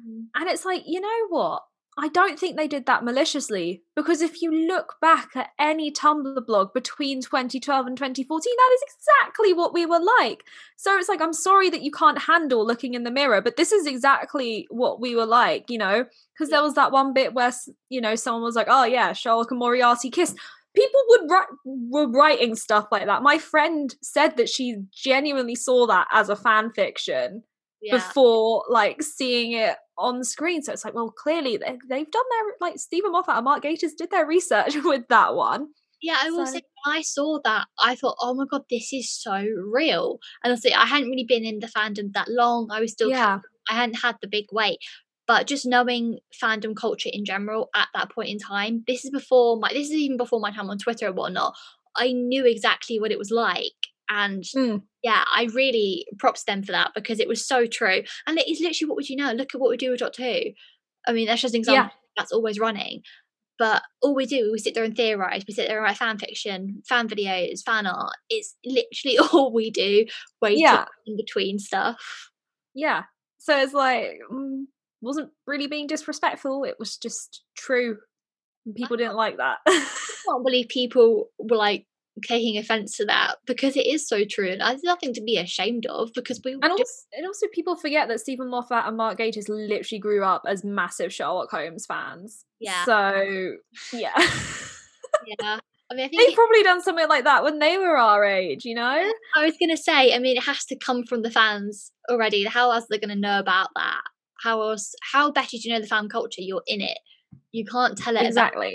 Mm. And it's like, you know what? I don't think they did that maliciously because if you look back at any Tumblr blog between 2012 and 2014, that is exactly what we were like. So it's like, I'm sorry that you can't handle looking in the mirror, but this is exactly what we were like, you know? Because there was that one bit where, you know, someone was like, oh yeah, Sherlock and Moriarty kissed. People would write, were writing stuff like that. My friend said that she genuinely saw that as a fan fiction Yeah. before like seeing it on the screen. So it's like, well, clearly they, they've done their like Steven Moffat and Mark Gatiss did their research with that one. Yeah, I will So- say when I saw that, I thought, oh my god, this is so real. And also, I hadn't really been in the fandom that long. I was still, Yeah. I hadn't had the big weight. But just knowing fandom culture in general at that point in time, this is before my, this is even before my time on Twitter and whatnot. I knew exactly what it was like, and Mm. yeah, I really props them for that because it was so true. And it is literally what would you know? Look at what we do with Doctor Who I mean, that's just an example that's always running. But all we do, we sit there and theorize. We sit there and write fan fiction, fan videos, fan art. It's literally all we do. Waiting Yeah. in between stuff. Yeah. So it's like mm, wasn't really being disrespectful. It was just true. And people didn't like that. I can't believe people were like taking offense to that because it is so true and there's nothing to be ashamed of because we and also, and also people forget that Steven Moffat and Mark Gatiss literally grew up as massive Sherlock Holmes fans. Yeah. So yeah. yeah. I mean, I think They've it- probably done something like that when they were our age, you know? I was gonna say, I mean, it has to come from the fans already. How else are they gonna know about that? How else? How better do you know the fan culture? You're in it. You can't tell it Exactly.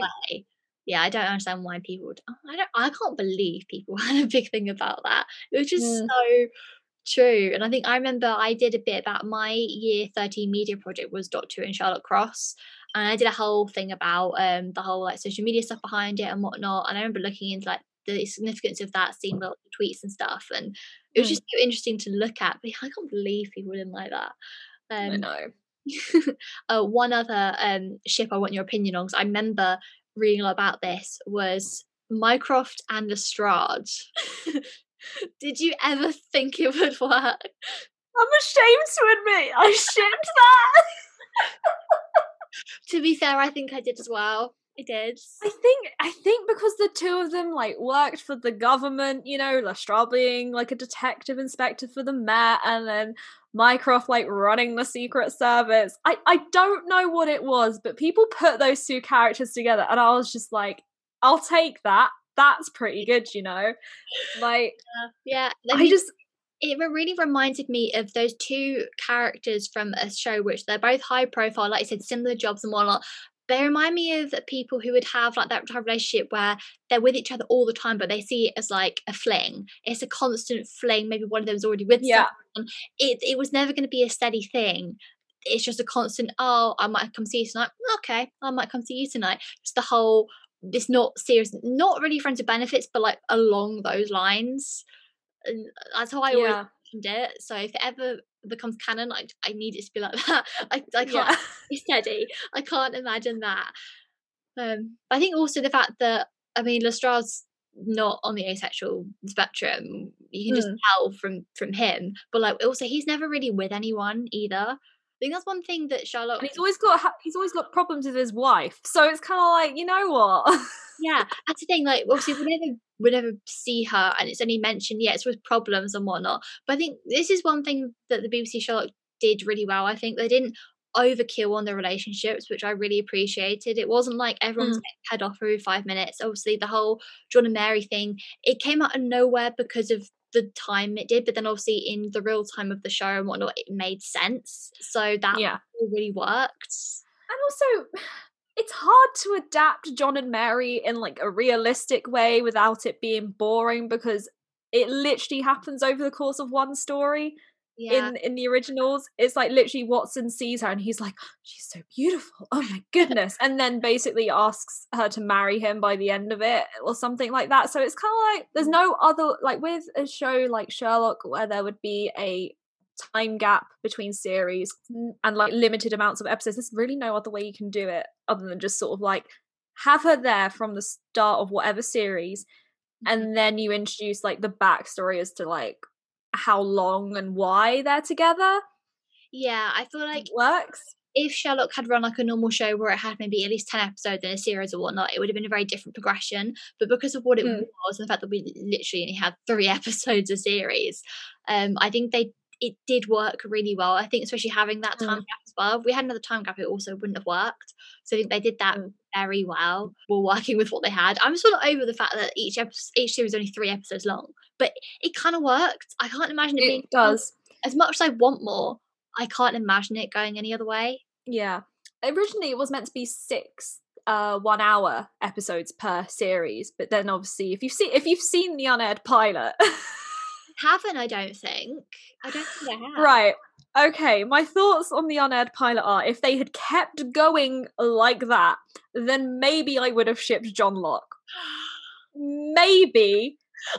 Yeah, I don't understand why people. Would, oh, I don't. I can't believe people had a big thing about that. It was just so true. And I think I remember I did a bit about my year thirteen media project was Doctor and Sherlock Cross. And I did a whole thing about um the whole like social media stuff behind it and whatnot. And I remember looking into like the significance of that, seeing the tweets and stuff, and it was Mm. just so interesting to look at. But I can't believe people didn't like that. I Um, know. uh, one other um, ship I want your opinion on, because I remember reading a lot about this, was Mycroft and Lestrade. Did you ever think it would work? I'm ashamed to admit I shipped that. To be fair, I think I did as well. I did. I think I think because the two of them like worked for the government, you know, Lestrade being like a detective inspector for the Met, and then Mycroft like running the Secret Service. I I don't know what it was, but people put those two characters together, and I was just like, I'll take that. That's pretty good, you know. Like Yeah, I I mean, just it really reminded me of those two characters from a show which they're both high profile, like I said, similar jobs and whatnot. They remind me of people who would have like that type of relationship where they're with each other all the time, but they see it as like a fling. It's a constant fling. Maybe one of them's already with Yeah. someone. It it was never going to be a steady thing. It's just a constant. Oh, I might come see you tonight. Okay, I might come see you tonight. Just the whole. It's not serious. Not really friends with benefits, but like along those lines. And uh, that's how I always yeah. imagined it. So if it ever becomes canon, I I need it to be like that. I I can't yeah. be steady. I can't imagine that. Um, I think also the fact that I mean Lestrade's not on the asexual spectrum. You can just Mm. tell from from him. But like also he's never really with anyone either. Think that's one thing that Sherlock. And he's always got he's always got problems with his wife, so it's kind of like you know what. yeah, that's the thing. Like, obviously, we never, we never see her, and it's only mentioned. Yeah, it's with problems and whatnot. But I think this is one thing that the BBC Sherlock did really well. I think they didn't overkill on the relationships, which I really appreciated. It wasn't like everyone's mm. getting head off every five minutes. Obviously, the whole John and Mary thing, it came out of nowhere because of the time it did. But then, obviously, in the real time of the show and whatnot, it made sense. So that yeah. really worked. and also it's hard to adapt John and Mary in like a realistic way without it being boring because it literally happens over the course of one story Yeah. in in the originals it's like literally Watson sees her and he's like oh, she's so beautiful. Oh my goodness. And then basically asks her to marry him by the end of it or something like that. So it's kind of like there's mm. no other like with a show like Sherlock where there would be a time gap between series and like limited amounts of episodes there's really no other way you can do it other than just sort of like have her there from the start of whatever series mm-hmm. and then you introduce like the backstory as to like how long and why they're together. Yeah, I feel like It works. if Sherlock had run like a normal show where it had maybe at least 10 episodes in a series or whatnot, it would have been a very different progression. But because of what it Mm. was and the fact that we literally only had three episodes a series, um, I think they it did work really well. I think especially having that time Mm. gap as well. If we had another time gap, it also wouldn't have worked. So I think they did that Mm. very well while working with what they had. I'm sort of over the fact that each episode, each series is only three episodes long, but it kind of worked. I can't imagine it, being It does. as much as I want more. I can't imagine it going any other way. Yeah. Originally, it was meant to be six uh one hour episodes per series but then obviously if you've seen if you've seen the unaired pilot haven't I don't think. I don't think I have. right okay my thoughts on the unaired pilot are if they had kept mm. going like that then maybe i would have shipped Johnlock maybe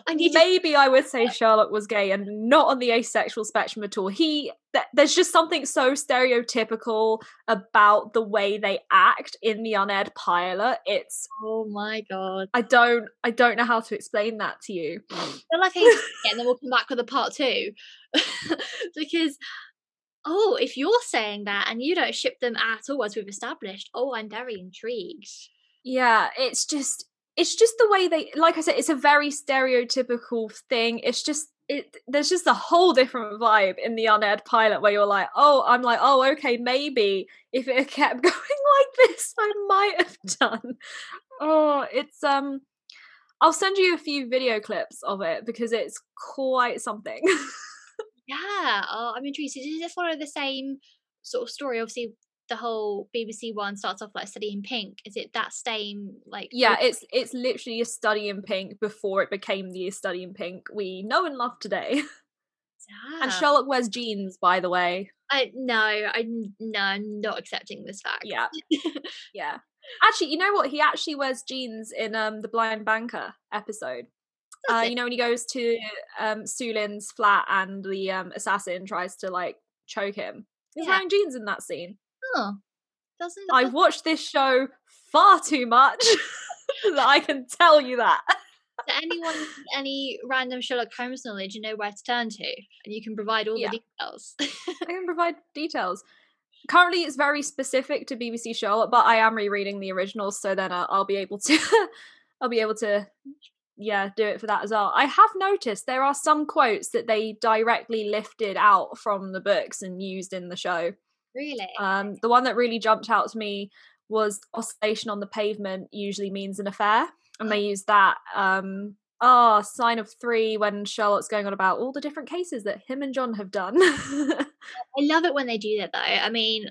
I need to maybe I would say Sherlock was gay and not on the asexual spectrum at all. He th- there's just something so stereotypical about the way they act in the unaired pilot. It's Oh my god. I don't I don't know how to explain that to you. I feel like I need to see it and then we'll come back with a part two. because oh, if you're saying that and you don't ship them at all as we've established, oh I'm very intrigued. Yeah, it's just it's just the way they like I said it's a very stereotypical thing. It's just it there's just a whole different vibe in the unaired pilot where you're like, "Oh, I'm like, oh, okay, maybe if it kept going like this, I might have done." Oh, it's um I'll send you a few video clips of it because it's quite something. Yeah. Oh, I'm intrigued. So does it follow the same sort of story? Obviously the whole BBC one starts off like Study in Pink. Is it that same like yeah, it's it's literally a study in pink before it became the study in pink we know and love today. And. Sherlock wears jeans, by the way. I no, I no, I'm not accepting this fact. Yeah. Yeah. Actually, you know what? He actually wears jeans in um the Blind Banker episode. Uh, you know when he goes to um Soo Lin's flat and the um assassin tries to like choke him. He's Yeah. wearing jeans in that scene. Oh, doesn't I've watched this show far too much that I can tell you that. to anyone any random Sherlock Holmes knowledge, you know where to turn to, and you can provide all Yeah. the details. I can provide details. Currently, it's very specific to BBC Sherlock, but I am rereading the originals, so then I'll, I'll be able to, I'll be able to, yeah, do it for that as well. I have noticed there are some quotes that they directly lifted out from the books and used in the show. Really? Um, the one that really jumped out to me was oscillation on the pavement usually means an affair, and they use that. Um, ah, sign of three when Sherlock's going on about all the different cases that him and John have done. I love it when they do that though. I mean,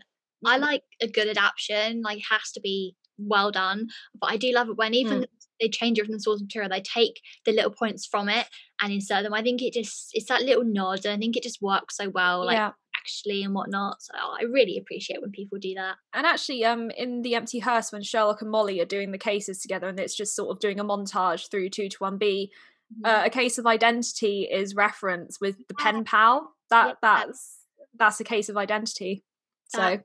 I like a good adaptation, like it has to be well done. But I do love it when even Mm. they change it from the source material, they take the little points from it and insert them. I think it just it's that little nod, and I think it just works so well, like yeah. Actually and whatnot. So I really appreciate when people do that. And actually, um, in the Empty Hearse, when Sherlock and Molly are doing the cases together, and it's just sort of doing a montage through two to one B, Mhm. uh, a case of identity is referenced with the Ah, pen pal. That yeah. that's that's a case of identity. So That-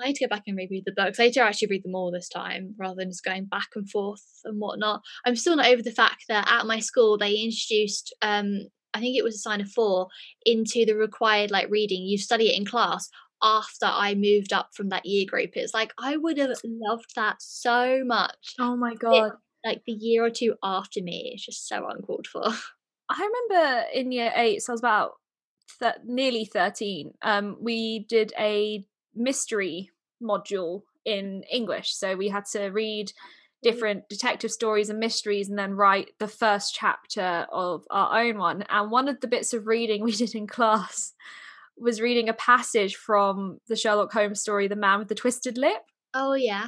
I need to go back and reread the books. I need to actually read them all this time rather than just going back and forth and whatnot. I'm still not over the fact that at my school they introduced um I think it was a sign of four into the required like reading. You study it in class after I moved up from that year group. It's like I would have loved that so much. oh my god, Like the year or two after me, it's just so uncalled for. I remember in year eight, so I was about th- nearly thirteen. Um, we did a mystery module in English, so we had to read different detective stories and mysteries and then write the first chapter of our own one. And one of the bits of reading we did in class was reading a passage from the Sherlock Holmes story, The Man with the Twisted Lip. Oh yeah.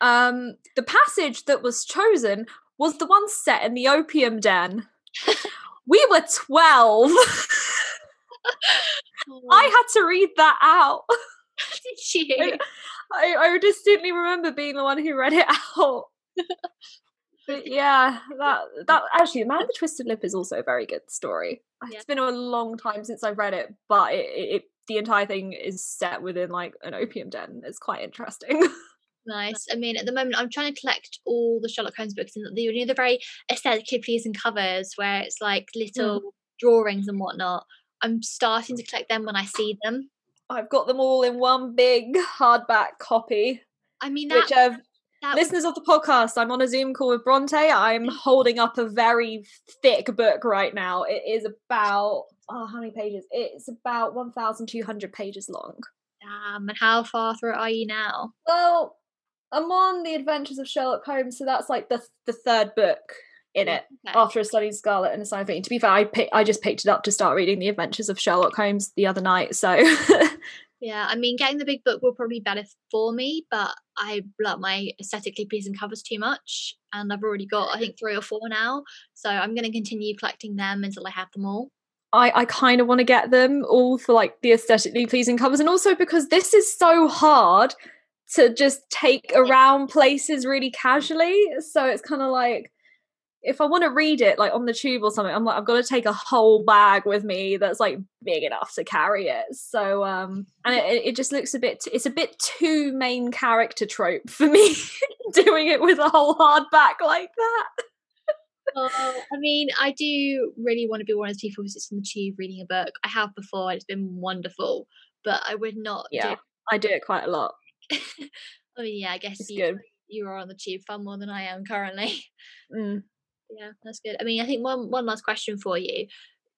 Um, the passage that was chosen was the one set in the opium den. we were 12. I had to read that out. did you? I, I distinctly remember being the one who read it out. but yeah, that that actually, The Man with the Twisted Lip is also a very good story. Yeah. It's been a long time since I've read it, but it, it, the entire thing is set within like an opium den. It's quite interesting. nice. I mean, at the moment, I'm trying to collect all the Sherlock Holmes books, and the you know the very aesthetically pleasing covers where it's like little mm. drawings and whatnot. I'm starting to collect them when I see them. I've got them all in one big hardback copy. I mean, that, which have that listeners of the podcast, I'm on a Zoom call with Bronte. I'm holding up a very thick book right now. It is about oh, how many pages? It's about 1,200 pages long. Damn, and how far through are you now? Well, I'm on the Adventures of Sherlock Holmes, so that's like the the third book in oh, it okay. after Study in Scarlet and Assigned To be fair, I pick, I just picked it up to start reading the Adventures of Sherlock Holmes the other night, so. yeah, I mean, getting the big book will probably be better for me, but I love my aesthetically pleasing covers too much, and I've already got I think three or four now, so I'm going to continue collecting them until I have them all. I, I kind of want to get them all for like the aesthetically pleasing covers and also because this is so hard to just take around places really casually so it's kind of like if I want to read it like on the tube or something, I'm like, I've got to take a whole bag with me that's like big enough to carry it. So, um, and it, it just looks a bit, it's a bit too main character trope for me doing it with a whole hardback like that. oh, I mean, I do really want to be one of those people who sits on the tube reading a book. I have before, and it's been wonderful, but I would not. Yeah, do I do it quite a lot. I mean, yeah, I guess it's you, good. you are on the tube far more than I am currently. Mm. Yeah, that's good. I mean, I think one one last question for you,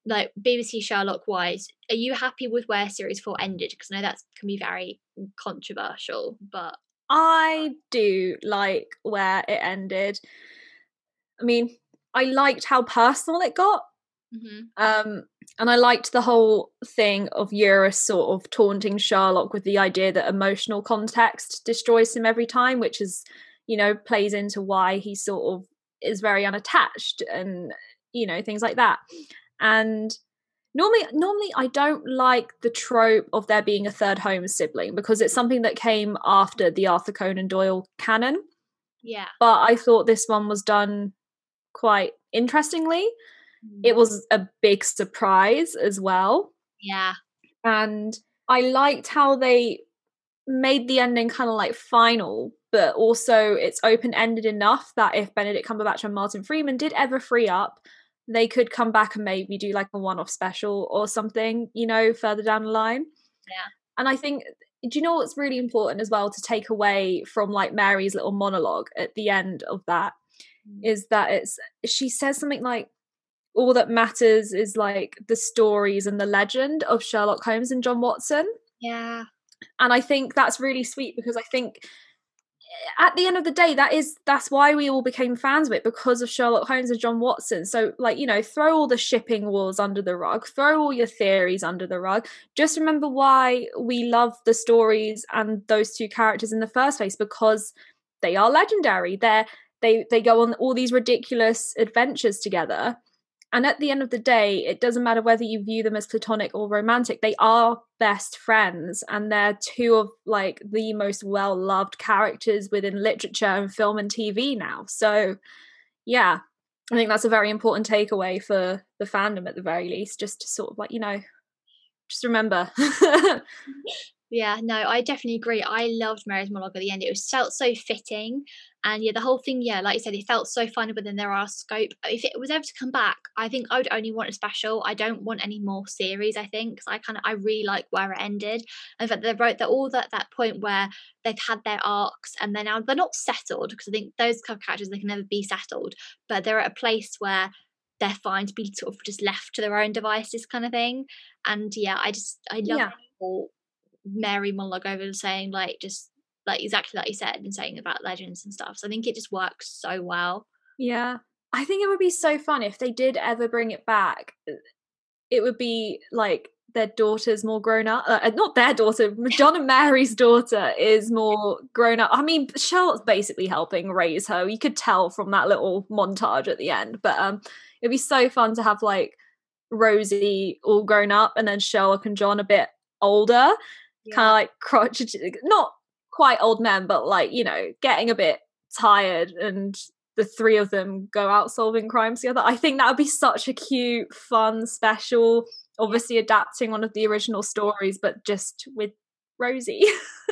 like BBC Sherlock wise, are you happy with where series four ended? Because I know that can be very controversial, but I do like where it ended. I mean, I liked how personal it got. Mm-hmm. Um, and I liked the whole thing of Eurus sort of taunting Sherlock with the idea that emotional context destroys him every time, which is, you know, plays into why he sort of is very unattached and you know things like that. And normally normally i don't like the trope of there being a third Holmes sibling because it's something that came after the arthur conan doyle canon. Yeah. But i thought this one was done quite interestingly. Mm. it was a big surprise as well. Yeah. And i liked how they made the ending kind of like final but also it's open ended enough that if Benedict Cumberbatch and Martin Freeman did ever free up, they could come back and maybe do like a one off special or something, you know, further down the line. Yeah. And I think, do you know what's really important as well to take away from like Mary's little monologue at the end of that mm. is that it's, she says something like, all that matters is like the stories and the legend of Sherlock Holmes and John Watson. Yeah. And I think that's really sweet because I think at the end of the day that is that's why we all became fans of it because of Sherlock Holmes and John Watson. So like you know throw all the shipping wars under the rug throw all your theories under the rug. Just remember why we love the stories and those two characters in the first place because they are legendary. They're they they go on all these ridiculous adventures together and at the end of the day, it doesn't matter whether you view them as platonic or romantic, they are best friends and they're two of like the most well loved characters within literature and film and TV now. So, yeah, I think that's a very important takeaway for the fandom at the very least, just to sort of like, you know, just remember. Yeah, no, I definitely agree. I loved Mary's monologue at the end. It was felt so fitting. And yeah, the whole thing, yeah, like you said, it felt so fun within their our scope. If it was ever to come back, I think I would only want a special. I don't want any more series, I think, because I kind of I really like where it ended. And that they wrote that all that that point where they've had their arcs and they're now they're not settled, because I think those characters they can never be settled, but they're at a place where they're fine to be sort of just left to their own devices kind of thing. And yeah, I just I love yeah. Mary monologue over saying like just like exactly like you said and saying about legends and stuff. So I think it just works so well. Yeah. I think it would be so fun if they did ever bring it back. It would be like their daughter's more grown up. Uh, not their daughter, John and Mary's daughter is more grown up. I mean, Sherlock's basically helping raise her. You could tell from that little montage at the end. But um, it'd be so fun to have like Rosie all grown up and then Sherlock and John a bit older yeah. kind of like crotch, not quite old men, but like you know, getting a bit tired, and the three of them go out solving crimes together. I think that would be such a cute, fun special. Obviously, adapting one of the original stories, but just with Rosie.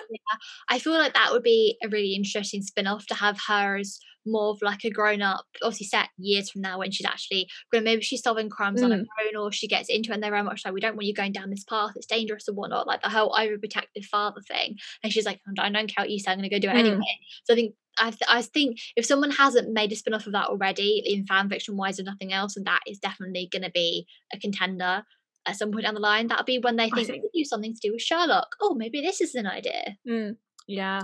I feel like that would be a really interesting spin off to have her as more of like a grown up, obviously set years from now when she's actually grown. Maybe she's solving crimes on her Mm. own, or she gets into it and they're very much like, we don't want you going down this path, it's dangerous and whatnot, like the whole overprotective father thing. And she's like, I don't care what you say, I'm going to go do it Mm. anyway. So I think. I, th- I think if someone hasn't made a spin off of that already in fan fiction wise or nothing else, and that is definitely going to be a contender at some point down the line, that'll be when they think, think- we could do something to do with Sherlock. Oh, maybe this is an idea. Mm, yeah,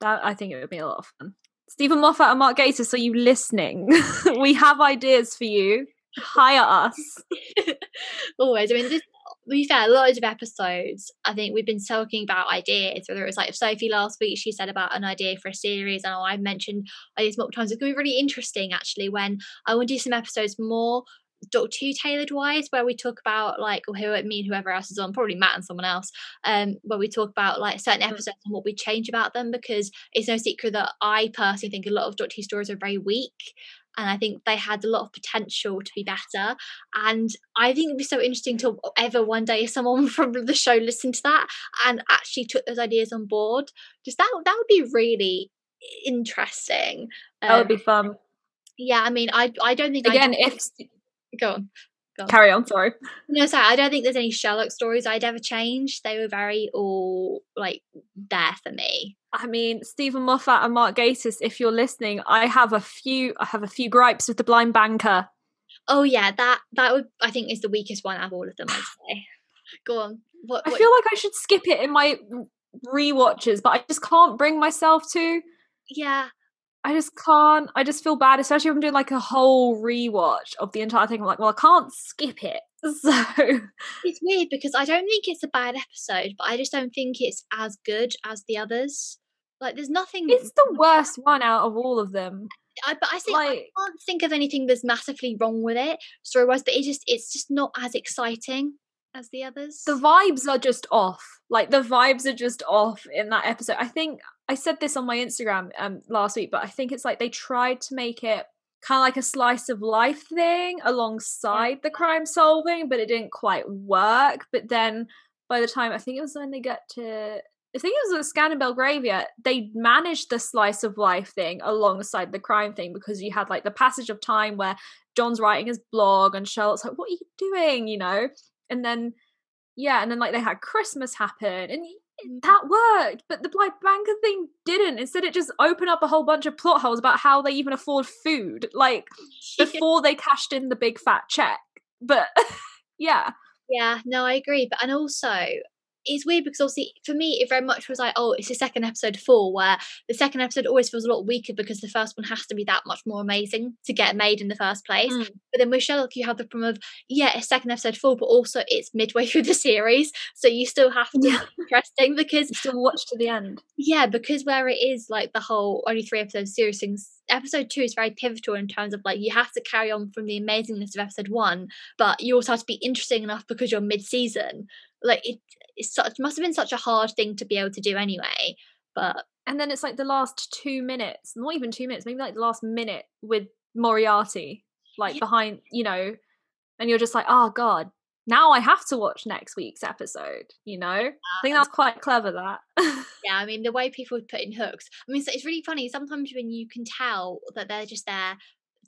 that I think it would be a lot of fun. Steven Moffat and Mark Gatiss, are you listening? we have ideas for you. Hire us. Always. I mean, this, be fair, loads of episodes. I think we've been talking about ideas. Whether it was like Sophie last week, she said about an idea for a series, and I mentioned ideas multiple times. It's going to be really interesting actually when I want to do some episodes more Doctor Who tailored wise, where we talk about like, or who me and whoever else is on, probably Matt and someone else, um, where we talk about like certain Mm. episodes and what we change about them because it's no secret that I personally think a lot of Doctor Who stories are very weak. And I think they had a lot of potential to be better. And I think it'd be so interesting to ever one day if someone from the show listened to that and actually took those ideas on board. Just that that would be really interesting. That would Um, be fun. yeah, I mean, I I don't think I Again, do- if go on. Go on. carry on, sorry. No, sorry, I don't think there's any Sherlock stories I'd ever change. They were very all like there for me. I mean, Steven Moffat and Mark Gatiss, if you're listening, I have a few I have a few gripes with the blind banker. Oh yeah, that that would I think is the weakest one out of all of them. I'd say. Go on. What, I feel like I should skip it in my rewatches, but I just can't bring myself to. yeah, I just can't. I just feel bad, especially if I'm doing like a whole rewatch of the entire thing. I'm like, well, I can't skip it. So it's weird because I don't think it's a bad episode, but I just don't think it's as good as the others. Like, there's nothing. it's the worst one out of all of them. I, but I think I can't think of anything that's massively wrong with it story wise. But it just it's just not as exciting as the others. the vibes are just off. Like the vibes are just off in that episode. I think I said this on my Instagram um last week, but I think it's like they tried to make it kind of like a slice of life thing alongside the crime solving, but it didn't quite work. But then by the time I think it was when they get to I think it was a Scandal in Belgravia, they managed the slice of life thing alongside the crime thing because you had like the passage of time where John's writing his blog and Sherlock's like, What are you doing? You know? And then yeah, and then like they had Christmas happen and. Mm. that worked, but the Blind Banker thing didn't. Instead, it just opened up a whole bunch of plot holes about how they even afford food, like before they cashed in the big fat check. But yeah, Yeah, no, I agree. But and also it's weird because obviously for me it very much was like, oh, it's the second episode four where the second episode always feels a lot weaker because the first one has to be that much more amazing to get made in the first place. Mm. But then with Sherlock you have the problem of, yeah, it's second episode four but also it's midway through the series. So you still have to Yeah. be interesting because you still watch to the end. yeah, because where it is like the whole only three episodes series things, episode two is very pivotal in terms of like you have to carry on from the amazingness of episode one, but you also have to be interesting enough because you're mid season. Like it it's such must have been such a hard thing to be able to do anyway. But And then it's like the last two minutes, not even two minutes, maybe like the last minute with Moriarty, like Yeah. behind, you know, and you're just like, oh god, now I have to watch next week's episode. You know, I uh, think that's quite clever. That yeah, I mean the way people put in hooks. I mean, so it's really funny. Sometimes when you can tell that they're just there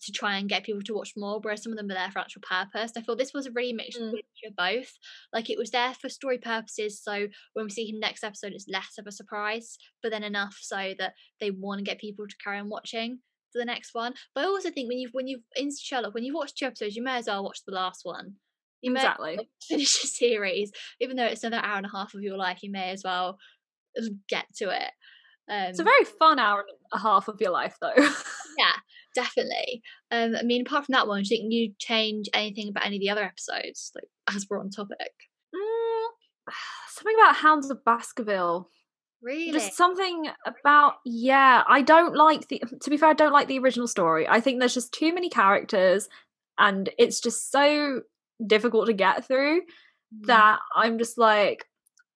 to try and get people to watch more, whereas some of them are there for actual purpose. I thought this was a really mixed Mm. mixture of both. Like it was there for story purposes, so when we see him next episode, it's less of a surprise, but then enough so that they want to get people to carry on watching for the next one. But I also think when you've when you've in Sherlock, when you've watched two episodes, you may as well watch the last one. You may as exactly. well finish the series, even though it's another hour and a half of your life. You may as well get to it. Um, It's a very fun hour and a half of your life, though. yeah, definitely. Um, I mean, apart from that one, do you think you change anything about any of the other episodes? Like, as we're on topic, Mm, something about Hounds of Baskerville. really? Just something about yeah. I don't like the. To be fair, I don't like the original story. I think there's just too many characters, and it's just so difficult to get through Mm. that I'm just like.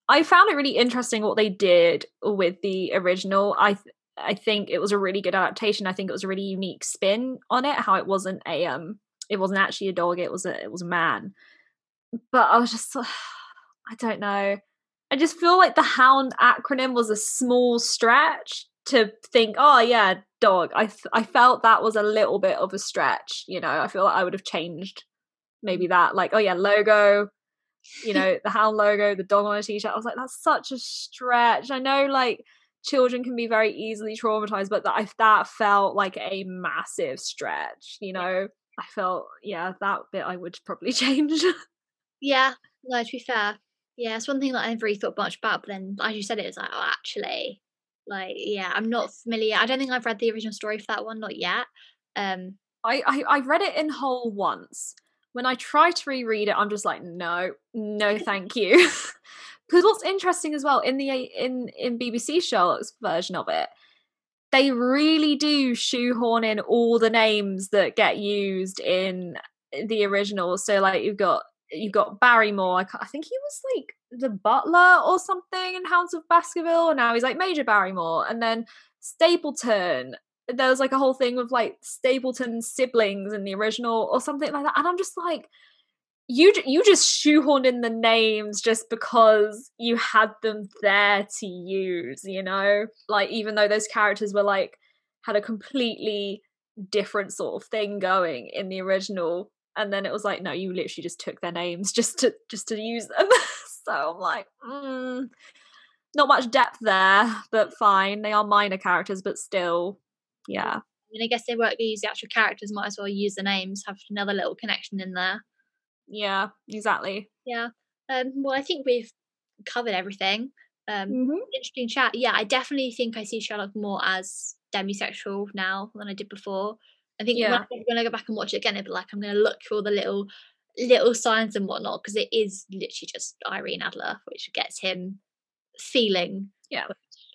I found it really interesting what they did with the original. I th- I think it was a really good adaptation. I think it was a really unique spin on it. How it wasn't a um, it wasn't actually a dog. It was a it was a man. But I was just, I don't know. I just feel like the Hound acronym was a small stretch to think, oh yeah, dog. I th- I felt that was a little bit of a stretch. You know, I feel like I would have changed maybe that, like, oh yeah, logo. You know, the Hound logo, the dog on a t-shirt. I was like, that's such a stretch. I know, like children can be very easily traumatized, but that that felt like a massive stretch. You know, I felt yeah, that bit I would probably change. yeah, no, to be fair, yeah, it's one thing that I never really thought much about. But then, as you said, it was like, oh, actually, like, yeah, I'm not familiar. I don't think I've read the original story for that one, not yet. Um, I, I I read it in whole once. When I try to reread it, I'm just like, no, no, thank you. Because what's interesting as well in the in in BBC Sherlock's version of it, they really do shoehorn in all the names that get used in the original. So like you've got you've got Barrymore. I, I think he was like the butler or something in Hounds of Baskerville, and now he's like Major Barrymore. And then Stapleton. There was like a whole thing with like Stapleton siblings in the original or something like that. And I'm just like, you you just shoehorned in the names just because you had them there to use you know like even though those characters were like had a completely different sort of thing going in the original and then it was like no you literally just took their names just to just to use them so i'm like mm, not much depth there but fine they are minor characters but still yeah I mean, I guess they won't use the actual characters. Might as well use the names. Have another little connection in there. Yeah, exactly. Yeah. Um, well, I think we've covered everything. Um, mm-hmm. Interesting chat. Yeah, I definitely think I see Sherlock more as demisexual now than I did before. I think yeah. when, I, when I go back and watch it again, it'll be like I'm going to look for all the little little signs and whatnot because it is literally just Irene Adler, which gets him feeling. Yeah.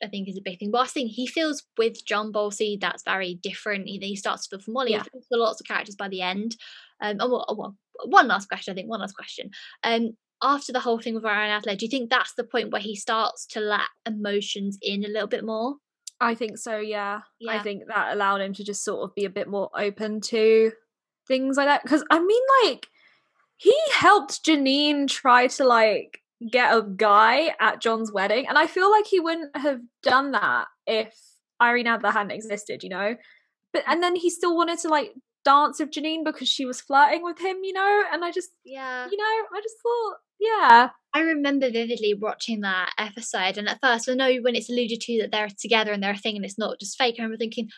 I think is a big thing. But I think he feels with John Balsey that's very different. He, he starts to feel for Molly. Yeah. He feels for lots of characters by the end. Um, oh, well, oh, well, one last question, I think, one last question. Um, after the whole thing with Irene Adler, do you think that's the point where he starts to let emotions in a little bit more? I think so, yeah. yeah. I think that allowed him to just sort of be a bit more open to things like that. Because, I mean, like, he helped Janine try to, like, get a guy at John's wedding. And I feel like he wouldn't have done that if Irene Adler hadn't existed, you know? But, and then he still wanted to, like, dance with Janine because she was flirting with him, you know? And I just, yeah, you know, I just thought, yeah. I remember vividly watching that episode, and at first, I know when it's alluded to that they're together and they're a thing and it's not just fake, I remember thinking,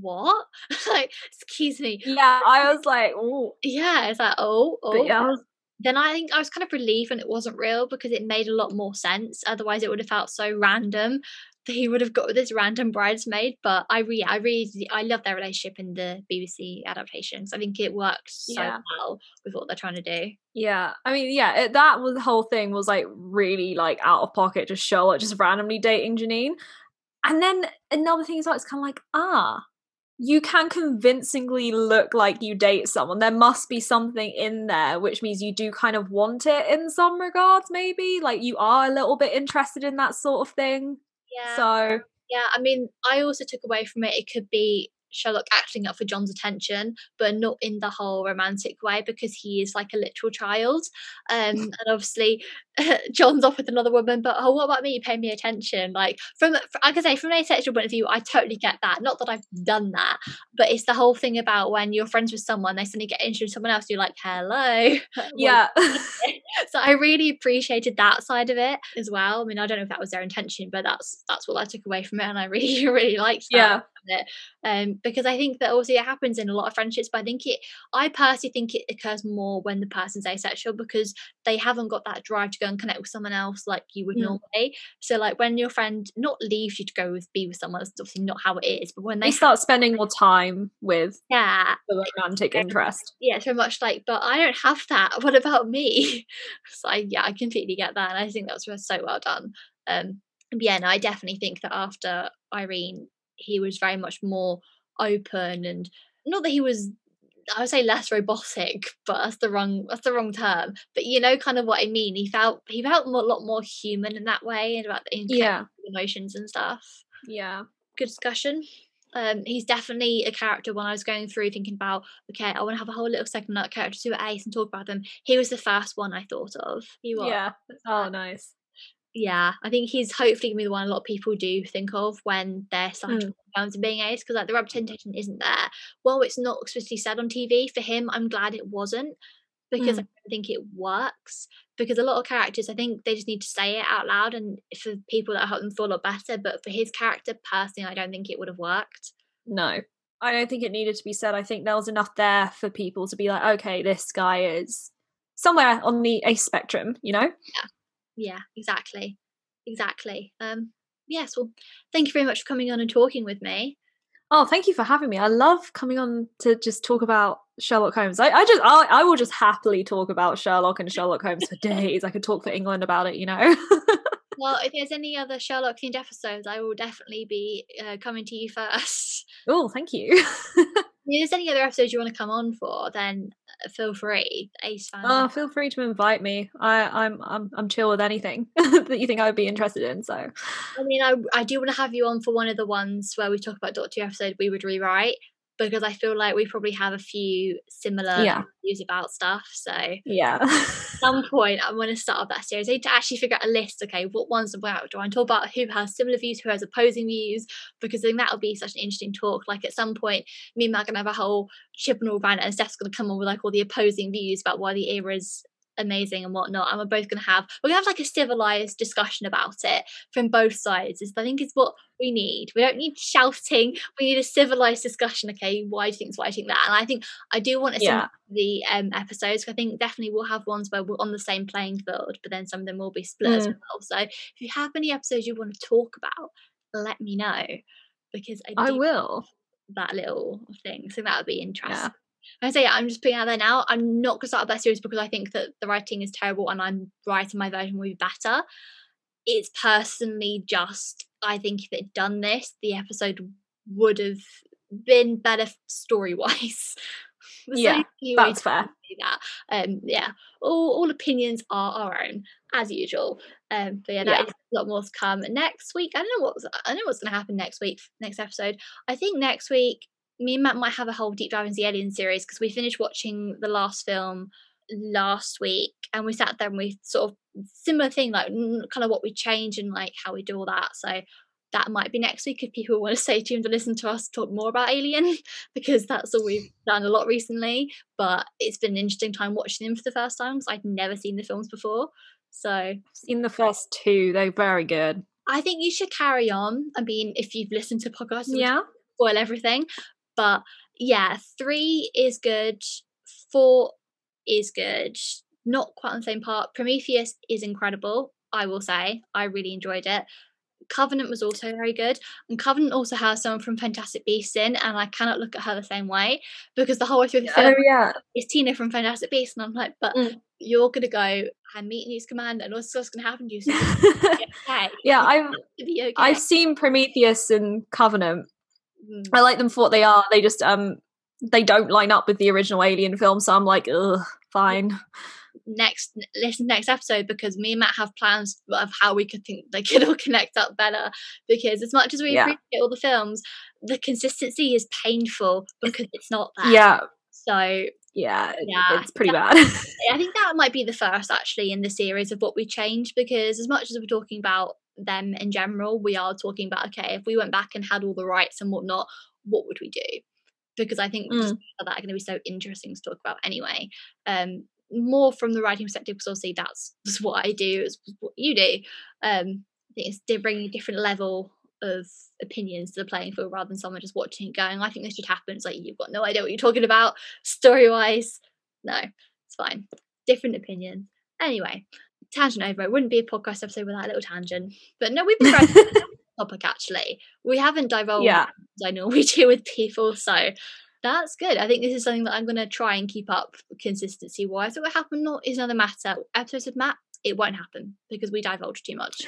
what? like, excuse me. Yeah, I was like, oh. Yeah, it's like, oh, oh. But yeah, I was, then I think I was kind of relieved when it wasn't real because it made a lot more sense. Otherwise, it would have felt so random that he would have got with this random bridesmaid. But I really, I really, I love their relationship in the BBC adaptations. I think it works so yeah. well with what they're trying to do. Yeah, I mean, yeah, it, that was the whole thing was like really like out of pocket, just Sherlock just randomly dating Janine. And then another thing is like it's kind of like ah, you can convincingly look like you date someone. There must be something in there, which means you do kind of want it in some regards, maybe. Like you are a little bit interested in that sort of thing. Yeah. So yeah, I mean, I also took away from it. It could be Sherlock acting up for John's attention, but not in the whole romantic way because he is like a literal child. Um, and obviously, John's off with another woman, but oh, what about me? Pay me attention. Like from, I can say, from an asexual point of view, I totally get that. Not that I've done that, but it's the whole thing about when you're friends with someone, they suddenly get interested in someone else. You're like, hello. Yeah. so I really appreciated that side of it as well. I mean, I don't know if that was their intention, but that's that's what I took away from it, and I really really liked that. Yeah. It. Um, because I think that also it happens in a lot of friendships, but I think it, I personally think it occurs more when the person's asexual because they haven't got that drive to go and connect with someone else like you would mm. normally. So like when your friend not leaves you to go with be with someone, that's obviously not how it is. But when they, they start spending more time with yeah the romantic interest, yeah, so much like, but I don't have that. What about me? so I, yeah, I completely get that, and I think that was so well done. Um, yeah, no, I definitely think that after Irene, he was very much more open and not that he was I would say less robotic, but that's the wrong that's the wrong term. But you know, kind of what I mean. He felt he felt a lot more human in that way, and about the yeah. emotions and stuff. Yeah, good discussion. Um, he's definitely a character when I was going through thinking about, okay, I want to have a whole little segment about characters who are ace and talk about them. He was the first one I thought of. He was. Yeah. Oh, nice. Yeah, I think he's hopefully gonna be the one a lot of people do think of when they're starting Mm. to being ace because like the representation isn't there. Well, it's not explicitly said on TV for him. I'm glad it wasn't because I Mm. don't think it works. Because a lot of characters, I think they just need to say it out loud, and for people that help them feel a lot better. But for his character, personally, I don't think it would have worked. No. I don't think it needed to be said. I think there was enough there for people to be like, okay, this guy is somewhere on the ace spectrum, you know? Yeah, exactly, exactly. Um, yes. Well, thank you very much for coming on and talking with me. Oh, thank you for having me. I love coming on to just talk about Sherlock Holmes. I, I just, I, I will just happily talk about Sherlock and Sherlock Holmes for days. I could talk for England about it, you know. Well, if there's any other Sherlock themed episodes, I will definitely be uh, coming to you first. oh, thank you. If there's any other episodes you want to come on for, then Uh, feel free. Ace fan. oh, feel free to invite me. I, I'm, I'm, I'm chill with anything that you think I would be interested in. So, I mean, I I do want to have you on for one of the ones where we talk about Doctor Who episode we would rewrite because I feel like we probably have a few similar Yeah. views about stuff. So yeah, at some point, I'm going to start up that series. I need to actually figure out a list. Okay, what ones about do I want to talk about? Who has similar views? Who has opposing views? Because then that would be such an interesting talk. Like at some point, me and Matt are going to have a whole chip and all around it, and Steph's going to come on with like all the opposing views about why the era is amazing and whatnot. And we're both going to have we're going to have like a civilized discussion about it from both sides. Is I think is what we need. We don't need shouting. We need a civilized discussion. Okay, why do you think this? Why do you think that? And I think I do want to see Yeah. the um episodes. I think definitely we'll have ones where we're on the same playing field, but then some of them will be split as Mm. well. So if you have any episodes you want to talk about, let me know because I, I will. that little thing. So that would be interesting. Yeah. I say I'm just putting it out there now. I'm not gonna start that series because I think that the writing is terrible and I'm writing my version will be better. It's personally just I think if it done this, the episode would have been better story wise. Yeah, That's fair. that. Um, yeah, all, all opinions are our own as usual. Um, but yeah, that Yeah. is a lot more to come next week. I don't know what's I don't know what's going to happen next week. Next episode, I think next week me and Matt might have a whole deep dive into the Alien series because we finished watching the last film last week and we sat there and we sort of similar thing like kind of what we change and like how we do all that. So that might be next week if people want to stay tuned to listen to us talk more about Alien because that's all we've done a lot recently. But it's been an interesting time watching them for the first time because I'd never seen the films before. So In the first two, they're very good. I think you should carry on. I mean, if you've listened to podcasts, Yeah. spoil everything. But yeah, three is good. Four is good. Not quite on the same part. Prometheus is incredible. I will say, I really enjoyed it. Covenant was also very good, and Covenant also has someone from Fantastic Beasts in, and I cannot look at her the same way because the whole way through the film Oh yeah. is Tina from Fantastic Beasts, and I'm like, but Mm. you're gonna go and meet Newt Scamander, and what's what's gonna happen to you? So you're gonna be okay. yeah, I've okay. I've seen Prometheus and Covenant. Mm. I like them for what they are. They just um they don't line up with the original Alien film, so I'm like, ugh, fine. next listen next episode because me and Matt have plans of how we could think they could all connect up better because as much as we Yeah. appreciate all the films the consistency is painful because it's not there Yeah, so yeah, Yeah, it's pretty yeah. bad. I think that might be the first actually in the series of what we changed because as much as we're talking about them in general we are talking about okay if we went back and had all the rights and whatnot what would we do? Because I think just that are going to be so interesting to talk about anyway. Um more from the writing perspective because obviously that's, that's what I do is what you do. Um I think it's bringing a different level of opinions to the playing field rather than someone just watching it going I think this should happen it's like you've got no idea what you're talking about story wise no it's fine. Different opinions anyway tangent over it wouldn't be a podcast episode without a little tangent but no we've been topic actually we haven't divulged yeah, as I normally do with people. So that's good. I think this is something that I'm going to try and keep up consistency wise. It will happen not is another matter. Episodes with Matt, it won't happen because we divulge too much.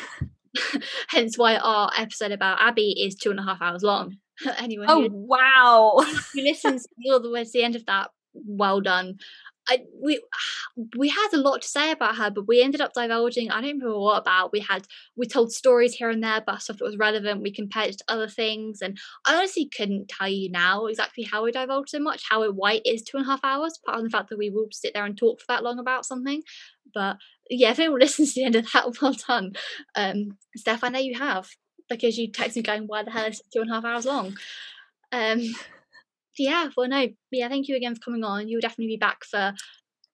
Hence why our episode about Abby is two and a half hours long. anyone Oh who, wow. who listens all the way to the end of that, well done. I, we we had a lot to say about her, but we ended up divulging. I don't remember what about. We had we told stories here and there about stuff that was relevant. We compared it to other things, and I honestly couldn't tell you now exactly how we divulged so much. How it why it is two and a half hours, apart from the fact that we will sit there and talk for that long about something. But yeah, if anyone listens to the end of that, well done. Um, Steph, I know you have because you texted me going, why the hell is it two and a half hours long? Um, yeah, well, no, yeah, thank you again for coming on. You'll definitely be back for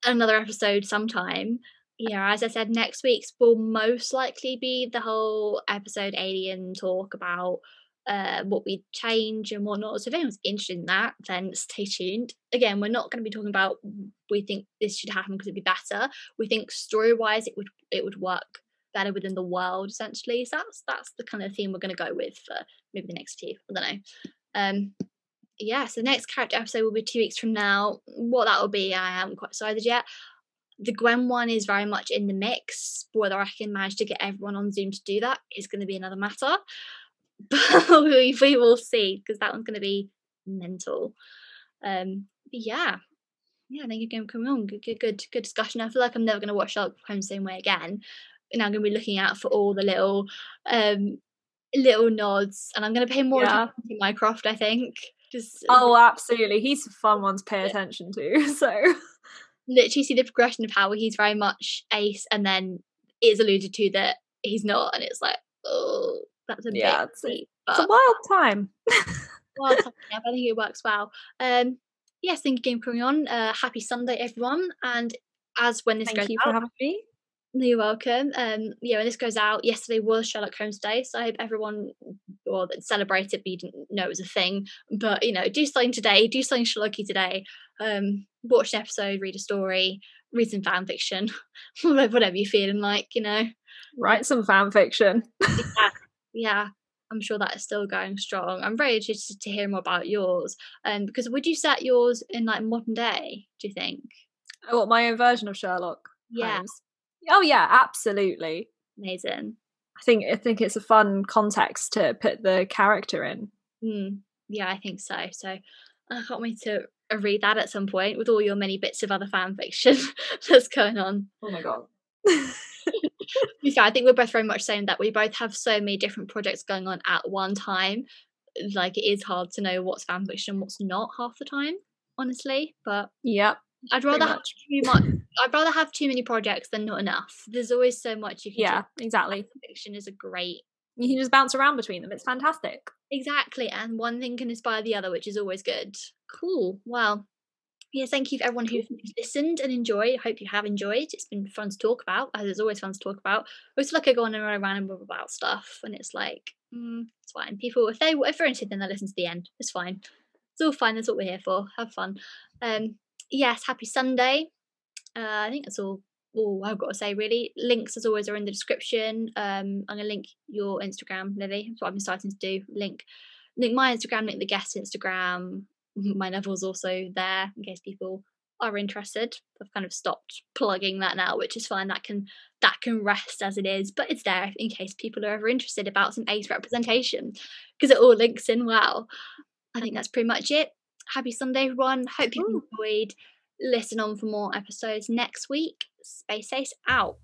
another episode sometime. Yeah, as I said, next week's will most likely be the whole episode alien talk about uh, what we change and whatnot. So if anyone's interested in that, then stay tuned. Again, we're not going to be talking about we think this should happen because it'd be better. We think story wise it would it would work better within the world essentially. So that's that's the kind of theme we're going to go with for maybe the next few. I don't know. Um, yeah, so the next character episode will be two weeks from now. What that will be, I haven't quite decided yet. The Gwen one is very much in the mix. Whether I can manage to get everyone on Zoom to do that is going to be another matter. But we, we will see because that one's going to be mental. Um, yeah, yeah, thank you again for coming on. Good, good, good, good discussion. I feel like I'm never going to watch Sherlock Holmes the same way again. And I'm going to be looking out for all the little, um, little nods, and I'm going to pay more Yeah. attention to Mycroft. I think just Oh, absolutely. He's a fun one to pay attention to. So literally see the progression of how he's very much ace, and then it's alluded to that he's not, and it's like, oh, that's a Yeah, it's- sweet, it's a wild time. well, yeah, I think it works well. Um, yes, thank you again for coming on. Uh, happy Sunday, everyone, and as when this Thank goes you out, for having me. You're welcome. Um, yeah, when this goes out, yesterday was Sherlock Holmes Day, so I hope everyone well that celebrated, but you didn't know it was a thing. But you know, do something today, do something Sherlocky today. Um, watch an episode, read a story, read some fan fiction, whatever you're feeling like, you know. Write some fan fiction. Yeah, yeah, I'm sure that is still going strong. I'm very interested to hear more about yours. Um, because would you set yours in like modern day? Do you think? I want my own version of Sherlock Yeah, Holmes. Oh yeah, absolutely. amazing. I think I think it's a fun context to put the character in. Mm, yeah, I think so. So I can't wait to uh, read that at some point with all your many bits of other fan fiction that's going on. Oh my god. Yeah, I think we're both very much saying that we both have so many different projects going on at one time. Like it is hard to know what's fan fiction and what's not half the time, honestly. But yep. I'd rather have too much. I'd rather have too many projects than not enough. There's always so much you can Yeah, do. exactly. Fiction is a great You can just bounce around between them. It's fantastic. Exactly, and one thing can inspire the other, which is always good. Cool. Well, yeah, thank you for everyone who's listened and enjoyed. I hope you have enjoyed. It's been fun to talk about, as it's always fun to talk about. I always like I go on and run around about stuff, and it's like, mm, it's fine. People, if they if they're interested, then they listen to the end. It's fine. It's all fine. That's what we're here for. Have fun. Um, yes, happy Sunday. Uh, I think that's all. All I've got to say, really. Links, as always, are in the description. Um, I'm gonna link your Instagram, Lily. That's what been starting to do. Link, link my Instagram, link the guest Instagram. My Neville's also there in case people are interested. I've kind of stopped plugging that now, which is fine. That can that can rest as it is, but it's there in case people are ever interested about some ace representation because it all links in well. I think that's pretty much it. Happy Sunday, everyone. Hope you enjoyed. Listen on for more episodes next week. Space Ace out.